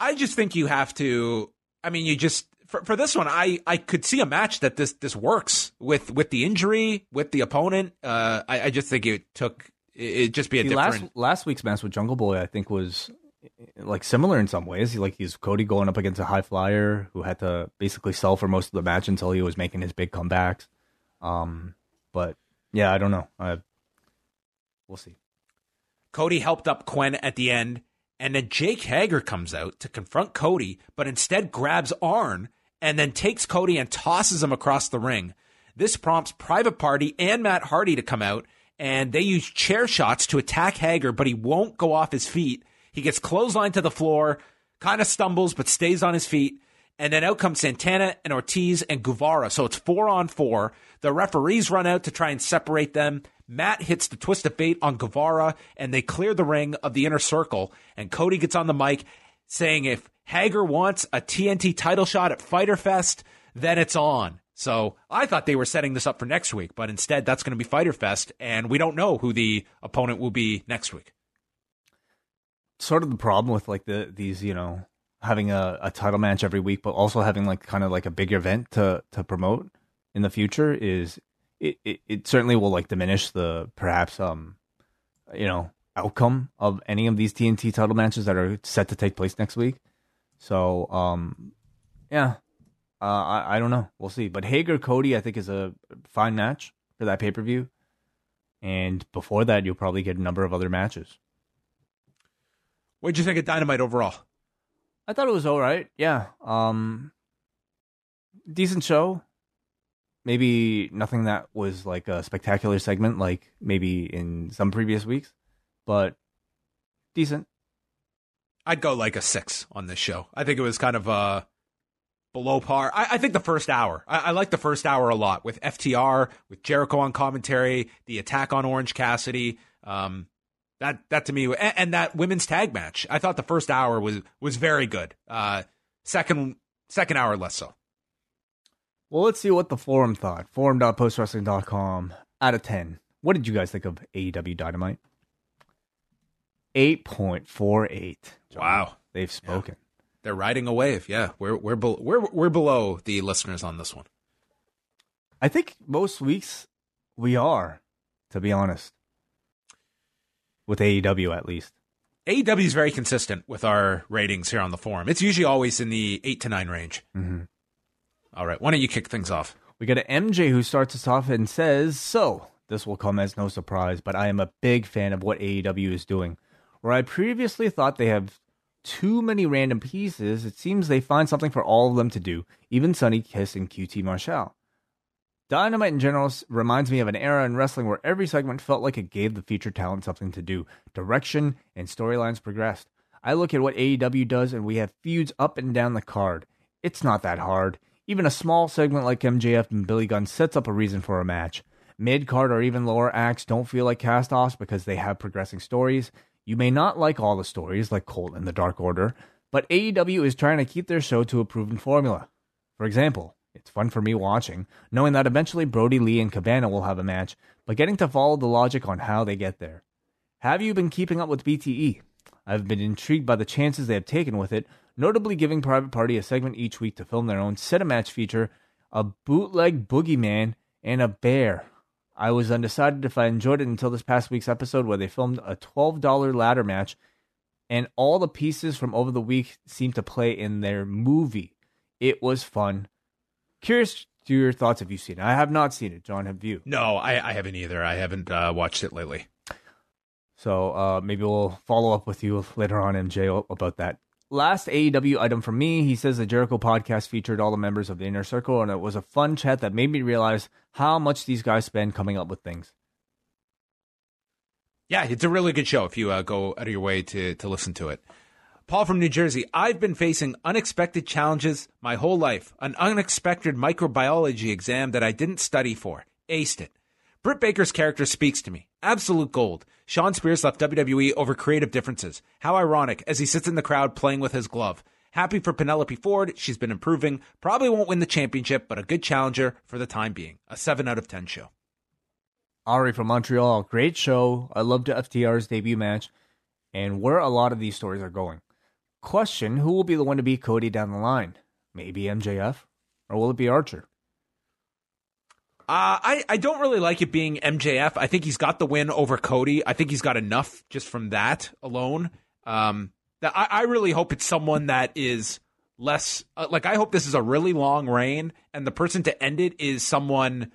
I just think you have to. I mean, you just for, for this one, I, I could see a match that this this works with with the injury with the opponent. Uh, I, I just think it took it just be a See, different. last last week's match with Jungle Boy, I think was like similar in some ways. Like he's Cody going up against a high flyer who had to basically sell for most of the match until he was making his big comebacks. Um, but yeah, I don't know. I, we'll see. Cody helped up Quen at the end, and then Jake Hager comes out to confront Cody, but instead grabs Arn and then takes Cody and tosses him across the ring. This prompts Private Party and Matt Hardy to come out, and they use chair shots to attack Hager, but he won't go off his feet. He gets clotheslined to the floor, kind of stumbles, but stays on his feet. And then out comes Santana and Ortiz and Guevara. So it's four on four. The referees run out to try and separate them. Matt hits the twist of fate on Guevara and they clear the ring of the inner circle. And Cody gets on the mic saying if Hager wants a TNT title shot at Fyter Fest, then it's on. So I thought they were setting this up for next week, but instead that's going to be Fyter Fest. And we don't know who the opponent will be next week. Sort of the problem with like the these you know having a, a title match every week, but also having like kind of like a big event to to promote in the future is it, it, it certainly will like diminish the perhaps um you know outcome of any of these TNT title matches that are set to take place next week. So um yeah, uh, I I don't know. We'll see. But Hager Cody I think is a fine match for that pay per view, and before that you'll probably get a number of other matches. What did you think of Dynamite overall? I thought it was all right. Yeah. Um decent show. Maybe nothing that was like a spectacular segment like maybe in some previous weeks, but decent. I'd go like a six on this show. I think it was kind of uh, below par. I, I think the first hour. I, I like the first hour a lot with FTR, with Jericho on commentary, the attack on Orange Cassidy. Um, that that to me, and, and that women's tag match. I thought the first hour was was very good. Uh, second second hour less so. Well, let's see what the forum thought. Forum.postwrestling.com out of 10. What did you guys think of AEW Dynamite? 8.48. Wow. They've spoken. They're riding a wave. Yeah, we're we're be- we're we're below the listeners on this one. I think most weeks we are, to be honest. With AEW at least. AEW is very consistent with our ratings here on the forum. It's usually always in the eight to nine range. Mm-hmm. All right, why don't you kick things off? We got an MJ who starts us off and says, So, this will come as no surprise, but I am a big fan of what AEW is doing. Where I previously thought they have too many random pieces, it seems they find something for all of them to do, even Sunny Kiss and QT Marshall. Dynamite in general reminds me of an era in wrestling where every segment felt like it gave the featured talent something to do. Direction and storylines progressed. I look at what AEW does and we have feuds up and down the card. It's not that hard. Even a small segment like MJF and Billy Gunn sets up a reason for a match. Mid card or even lower acts don't feel like cast offs because they have progressing stories. You may not like all the stories, like Colt and the Dark Order, but AEW is trying to keep their show to a proven formula. For example, it's fun for me watching, knowing that eventually Brodie Lee and Cabana will have a match, but getting to follow the logic on how they get there. Have you been keeping up with BTE? I've been intrigued by the chances they have taken with it, notably giving Private Party a segment each week to film their own set a match feature, a bootleg boogeyman, and a bear. I was undecided if I enjoyed it until this past week's episode where they filmed a $12 ladder match, and all the pieces from over the week seemed to play in their movie. It was fun. Curious to your thoughts Have you've seen it. I have not seen it. John, have you? No, I, I haven't either. I haven't uh, watched it lately. So uh, maybe we'll follow up with you later on, MJ, about that. Last AEW item from me, he says the Jericho podcast featured all the members of the Inner Circle, and it was a fun chat that made me realize how much these guys spend coming up with things. Yeah, it's a really good show if you uh, go out of your way to, to listen to it. Paul from New Jersey, I've been facing unexpected challenges my whole life. An unexpected microbiology exam that I didn't study for. Aced it. Britt Baker's character speaks to me. Absolute gold. Shawn Spears left WWE over creative differences. How ironic as he sits in the crowd playing with his glove. Happy for Penelope Ford. She's been improving. Probably won't win the championship, but a good challenger for the time being. A 7 out of 10 show. Ari from Montreal, great show. I loved FTR's debut match and where a lot of these stories are going. Question Who will be the one to beat Cody down the line? Maybe MJF? Or will it be Archer? Uh, I, I don't really like it being MJF. I think he's got the win over Cody. I think he's got enough just from that alone. Um, that I, I really hope it's someone that is less uh, like I hope this is a really long reign, and the person to end it is someone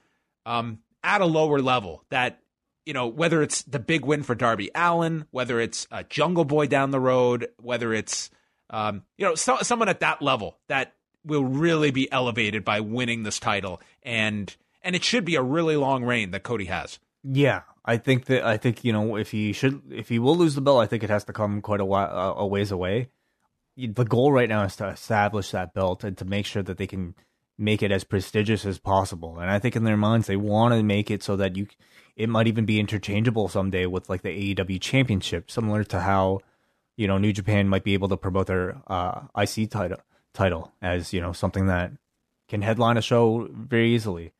um, at a lower level that you know whether it's the big win for Darby Allin, whether it's a Jungle Boy down the road, whether it's um, you know so, someone at that level that will really be elevated by winning this title and and it should be a really long reign that Cody has. Yeah, I think that I think you know if he should if he will lose the belt, I think it has to come quite a while a ways away. The goal right now is to establish that belt and to make sure that they can make it as prestigious as possible. And I think in their minds they want to make it so that you it might even be interchangeable someday with like the AEW championship, similar to how you know New Japan might be able to promote their uh, IC title title as you know something that can headline a show very easily.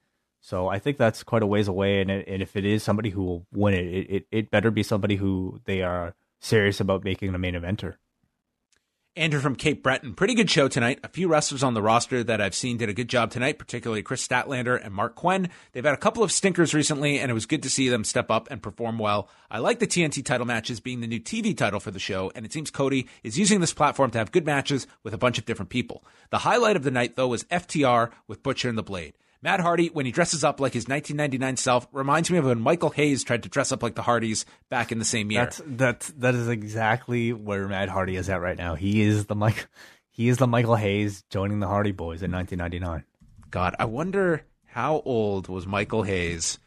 So I think that's quite a ways away, and, and if it is somebody who will win it, it, it, it better be somebody who they are serious about making the main eventer. Andrew from Cape Breton. Pretty good show tonight. A few wrestlers on the roster that I've seen did a good job tonight, particularly Kris Statlander and Marq Quen. They've had a couple of stinkers recently, and it was good to see them step up and perform well. I like the TNT title matches being the new TV title for the show, and it seems Cody is using this platform to have good matches with a bunch of different people. The highlight of the night, though, was FTR with Butcher and the Blade. Matt Hardy, when he dresses up like his 1999 self, reminds me of when Michael Hayes tried to dress up like the Hardys back in the same year. That's that's that is exactly where Matt Hardy is at right now. He is the Mike, he is the Michael Hayes joining the Hardy Boys in 1999. God, I wonder how old was Michael Hayes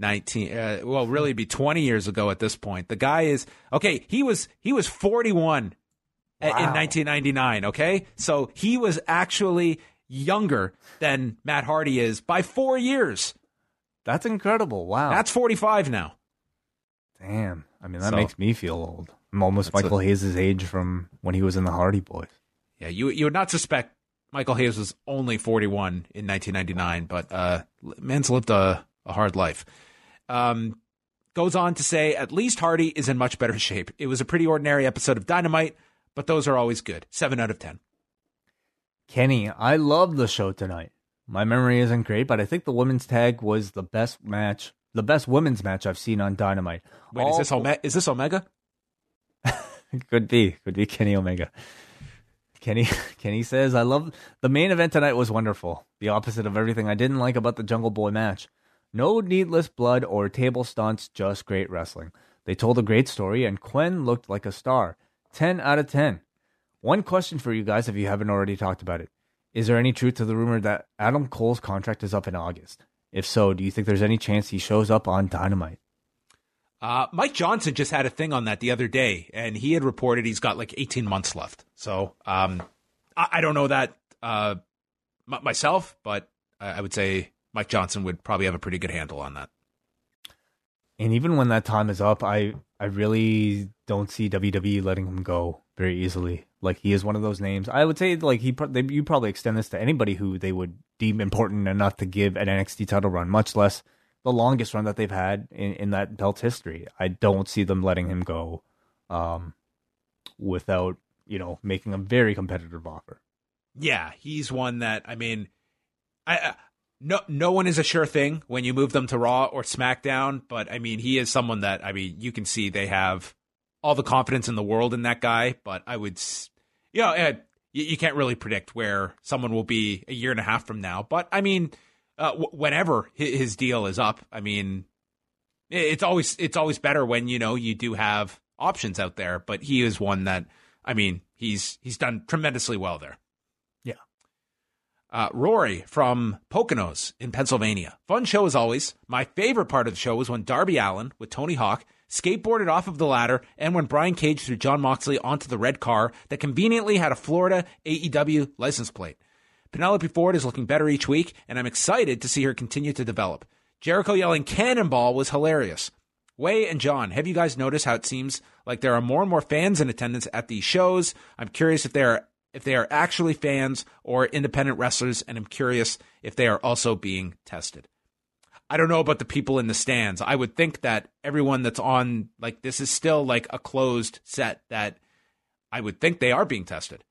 19 uh, well really be 20 years ago at this point the guy is okay he was he was 41 wow. in 1999 okay so he was actually younger than Matt Hardy is by four years. That's incredible. Wow. That's 45 now. Damn. I mean, that so, makes me feel old. I'm almost Michael a, Hayes' age from when he was in the Hardy Boys. Yeah, you you would not suspect Michael Hayes was only 41 in 1999, but uh, man's lived a, a hard life. Um, goes on to say, at least Hardy is in much better shape. It was a pretty ordinary episode of Dynamite, but those are always good. 7 out of 10. Kenny, I love the show tonight. My memory isn't great, but I think the women's tag was the best match, the best women's match I've seen on Dynamite. Wait, All is this Ome- is this Omega? (laughs) could be, could be Kenny Omega. Kenny (laughs) Kenny says, "I love the main event tonight was wonderful. The opposite of everything I didn't like about the Jungle Boy match. No needless blood or table stunts, just great wrestling. They told a great story, and Quen looked like a star. Ten out of ten. One question for you guys, if you haven't already talked about it. Is there any truth to the rumor that Adam Cole's contract is up in August? If so, do you think there's any chance he shows up on Dynamite? Uh, Mike Johnson just had a thing on that the other day, and he had reported he's got like 18 months left. So um, I, I, don't know that uh, m- myself, but I would say Mike Johnson would probably have a pretty good handle on that. And even when that time is up, I I really don't see WWE letting him go very easily. Like he is one of those names. I would say like he they, you probably extend this to anybody who they would deem important enough to give an NXT title run, much less the longest run that they've had in, in that belt's history. I don't see them letting him go um, without you know making a very competitive offer. Yeah, he's one that I mean, I, I no no one is a sure thing when you move them to Raw or SmackDown, but I mean he is someone that I mean you can see they have all the confidence in the world in that guy, but I would you know, uh, you, you, can't really predict where someone will be a year and a half from now. But I mean, uh, w- whenever his, his deal is up, I mean, it's always it's always better when you know you do have options out there. But he is one that I mean, he's he's done tremendously well there. Yeah. Uh, Rory from Poconos in Pennsylvania. Fun show as always. My favorite part of the show was when Darby Allin with Tony Hawk skateboarded off of the ladder, and when Brian Cage threw Jon Moxley onto the red car that conveniently had a Florida AEW license plate. Penelope Ford is looking better each week, and I'm excited to see her continue to develop. Jericho yelling cannonball was hilarious. Wai and John, have you guys noticed how it seems like there are more and more fans in attendance at these shows? I'm curious if they are if they are actually fans or independent wrestlers, and I'm curious if they are also being tested. I don't know about the people in the stands. I would think that everyone that's on like this is still like a closed set that I would think they are being tested.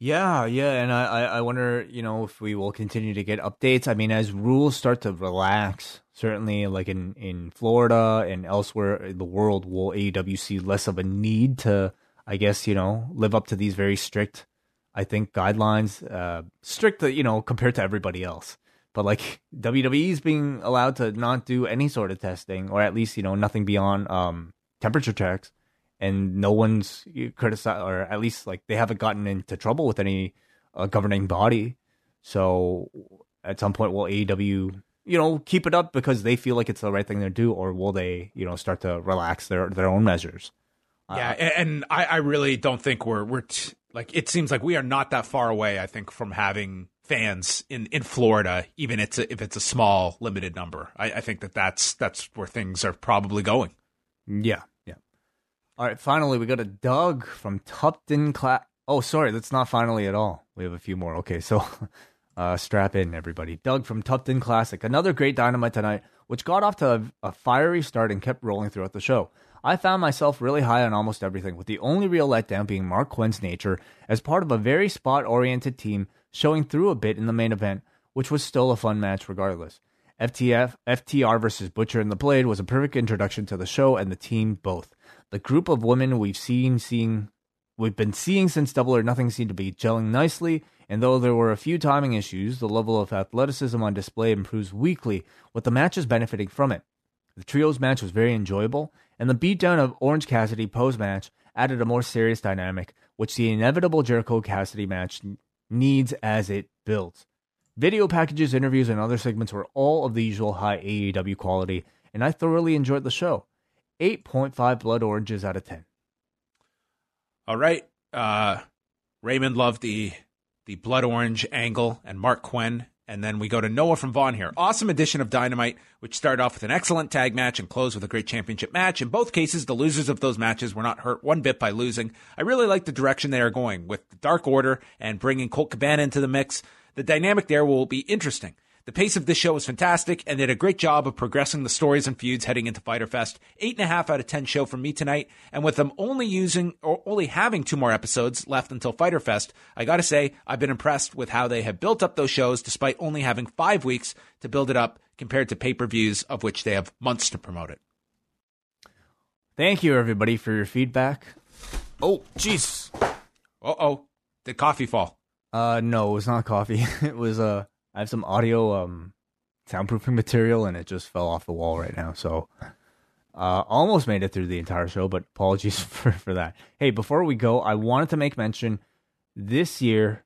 Yeah, yeah, and I, I wonder, you know, if we will continue to get updates. I mean, as rules start to relax, certainly, like in in Florida and elsewhere in the world, will AEW see less of a need to, I guess, you know, live up to these very strict, I think, guidelines, uh, strict, you know, compared to everybody else. But like WWE is being allowed to not do any sort of testing, or at least you know nothing beyond um, temperature checks, and no one's criticized, or at least like they haven't gotten into trouble with any uh, governing body. So at some point, will AEW you know keep it up because they feel like it's the right thing to do, or will they you know start to relax their their own measures? Yeah, uh, and I, I really don't think we're we're t- like it seems like we are not that far away. I think from having fans in, in Florida, even it's a, if it's a small limited number. I, I think that that's that's where things are probably going. Yeah, yeah. All right, finally we got a Doug from Tupton Class. Oh, sorry, that's not finally at all. We have a few more. Okay, so (laughs) uh, strap in, everybody. Doug from Tupton Classic. Another great dynamite tonight, which got off to a, a fiery start and kept rolling throughout the show. I found myself really high on almost everything, with the only real letdown being Marq Quen's nature as part of a very spot oriented team showing through a bit in the main event, which was still a fun match regardless. FTF, FTR versus Butcher and the Blade was a perfect introduction to the show and the team both. The group of women we've seen seeing we've been seeing since Double or Nothing seemed to be gelling nicely, and though there were a few timing issues, the level of athleticism on display improves weekly, with the matches benefiting from it. The trios match was very enjoyable, and the beatdown of Orange Cassidy post match added a more serious dynamic, which the inevitable Jericho Cassidy match needs as it builds. Video packages, interviews, and other segments were all of the usual high AEW quality, and I thoroughly enjoyed the show. 8.5 blood oranges out of 10. All right. Uh, Raymond loved the the blood orange angle, and Marq Quen and then we go to Noah from Vaughn here. Awesome edition of Dynamite, which started off with an excellent tag match and closed with a great championship match. In both cases, the losers of those matches were not hurt one bit by losing. I really like the direction they are going with the Dark Order and bringing Colt Cabana into the mix. The dynamic there will be interesting. The pace of this show was fantastic, and they did a great job of progressing the stories and feuds heading into Fyter Fest. Eight and a half out of ten show from me tonight, and with them only using or only having two more episodes left until Fyter Fest, I gotta say I've been impressed with how they have built up those shows, despite only having five weeks to build it up, compared to pay per views of which they have months to promote it. Thank you, everybody, for your feedback. Oh, jeez. Uh oh, did coffee fall? Uh, no, it was not coffee. (laughs) it was uh I have some audio um soundproofing (laughs) material and it just fell off the wall right now. So uh almost made it through the entire show, but apologies (laughs) for, for that. Hey, before we go, I wanted to make mention this year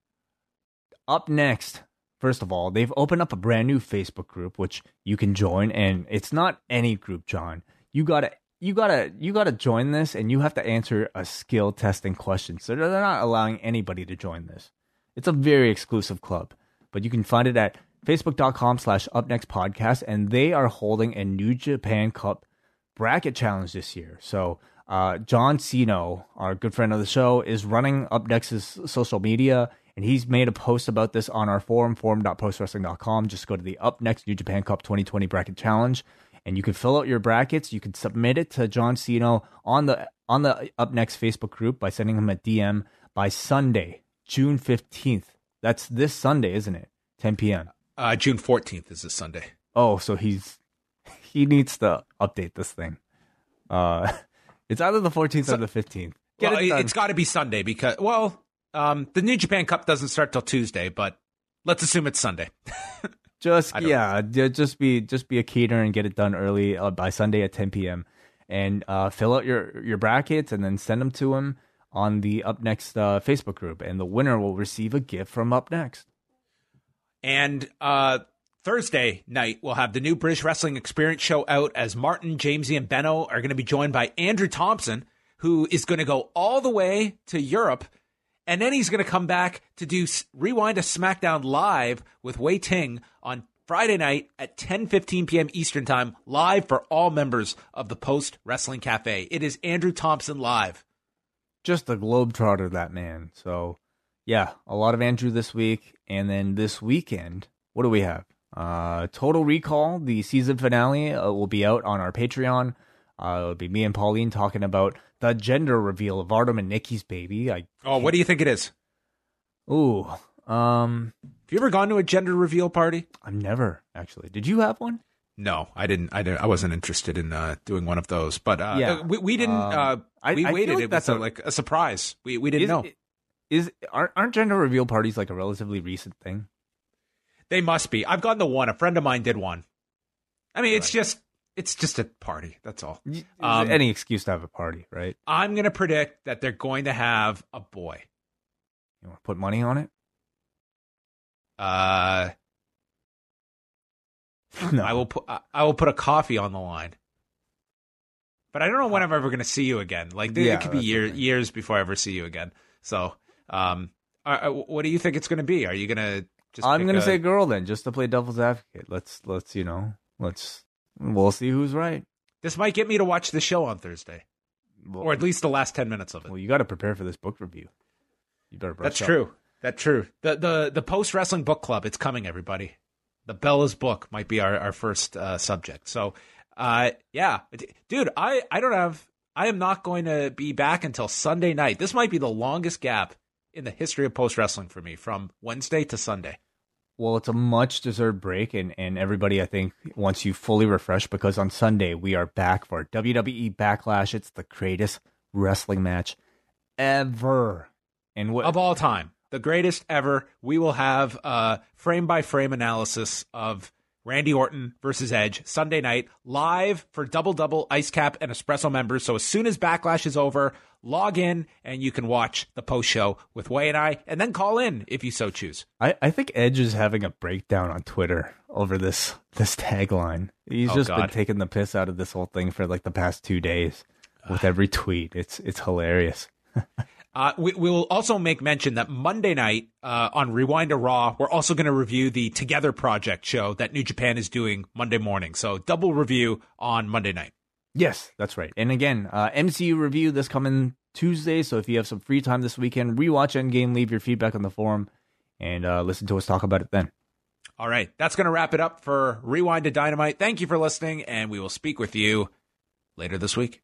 up next First of all, they've opened up a brand new Facebook group which you can join and it's not any group, John. You got to you gotta you gotta join this and you have to answer a skill testing question so they're not allowing anybody to join this it's a very exclusive club but you can find it at facebook.com slash upnextpodcast. and they are holding a new japan cup bracket challenge this year so uh, john Siino, our good friend of the show is running upnext's social media and he's made a post about this on our forum forum.postwrestling.com just go to the up next new japan cup 2020 bracket challenge and you can fill out your brackets you can submit it to john Siino on the on the up next facebook group by sending him a dm by sunday june 15th that's this Sunday, isn't it? 10 p.m. Uh, June 14th is this Sunday. Oh, so he's (laughs) he needs to update this thing. Uh, (laughs) it's either the 14th so, or the 15th. Get well, it has got to be Sunday because well, um, the New Japan Cup doesn't start till Tuesday, but let's assume it's Sunday. (laughs) just yeah, know. just be just be a caterer and get it done early uh, by Sunday at 10 p.m. and uh, fill out your your brackets and then send them to him on the Up Next uh, Facebook group, and the winner will receive a gift from Up Next. And uh, Thursday night, we'll have the new British Wrestling Experience show out as Martin, Jamesy, and Benno are going to be joined by Andrew Thompson, who is going to go all the way to Europe. And then he's going to come back to do Rewind a SmackDown live with Wai Ting on Friday night at 10:15 p.m. Eastern Time, live for all members of the Post Wrestling Cafe. It is Andrew Thompson live. Just a globetrotter, that man. So, yeah, a lot of Andrew this week, and then this weekend, what do we have? Uh, Total Recall, the season finale, uh, will be out on our Patreon. Uh, it'll be me and Pauline talking about the gender reveal of Artem and Nikki's baby. I Oh, what do you think it is? ooh, um, Have you ever gone to a gender reveal party? I've never actually. Did you have one? No, I didn't. I didn't. I wasn't interested in uh, doing one of those. But uh, Yeah. we, we didn't. Um, uh, we I waited. like it was that's a, like a surprise. We we didn't is, know. Is aren't, aren't gender reveal parties like a relatively recent thing? They must be. I've gone to one. A friend of mine did one. I mean, it's just it's just a party. That's all. Um, Any excuse to have a party, right? I'm going to predict that they're going to have a boy. You want to put money on it? Uh, (laughs) No. I will put I- will put a coffee on the line. But I don't know when I'm ever going to see you again. Like it could be the years before I ever see you again. So, um, uh, what do you think it's going to be? Are you going to just? I'm gonna a- say girl then, just to play devil's advocate. Let's let's you know let's we'll see who's right. this might get me to watch the show on Thursday, Well, or at least the last ten minutes of it. well, you got to prepare for this book review. You better. brush That's up. true. That's true. The the the post wrestling book club. It's coming, everybody. The Bella's book might be our our first uh, subject. So, uh, yeah, dude, I I don't have. I am not going to be back until Sunday night. This might be the longest gap in the history of post wrestling for me, from Wednesday to Sunday. Well, it's a much deserved break, and, and everybody, I think, wants you fully refreshed because on Sunday we are back for WWE Backlash. It's the greatest wrestling match ever. And what of all time, the greatest ever. We will have a frame by frame analysis of Randy Orton versus Edge Sunday night live for double double ice cap and espresso members. So as soon as backlash is over, log in and you can watch the post show with Wai and I, and then call in if you so choose. I, I think Edge is having a breakdown on Twitter over this this tagline. He's Oh, just been taking the piss out of this whole thing for like the past two days with uh. every tweet. It's it's hilarious. (laughs) Uh, we, we will also make mention that Monday night uh, on Rewind to Raw, we're also going to review the Together Project show that New Japan is doing Monday morning. So double review on Monday night. Yes, that's right. And again, uh, MCU review this coming Tuesday. So if you have some free time this weekend, rewatch Endgame, leave your feedback on the forum, and uh, listen to us talk about it then. All right, that's going to wrap it up for Rewind to Dynamite. Thank you for listening, and we will speak with you later this week.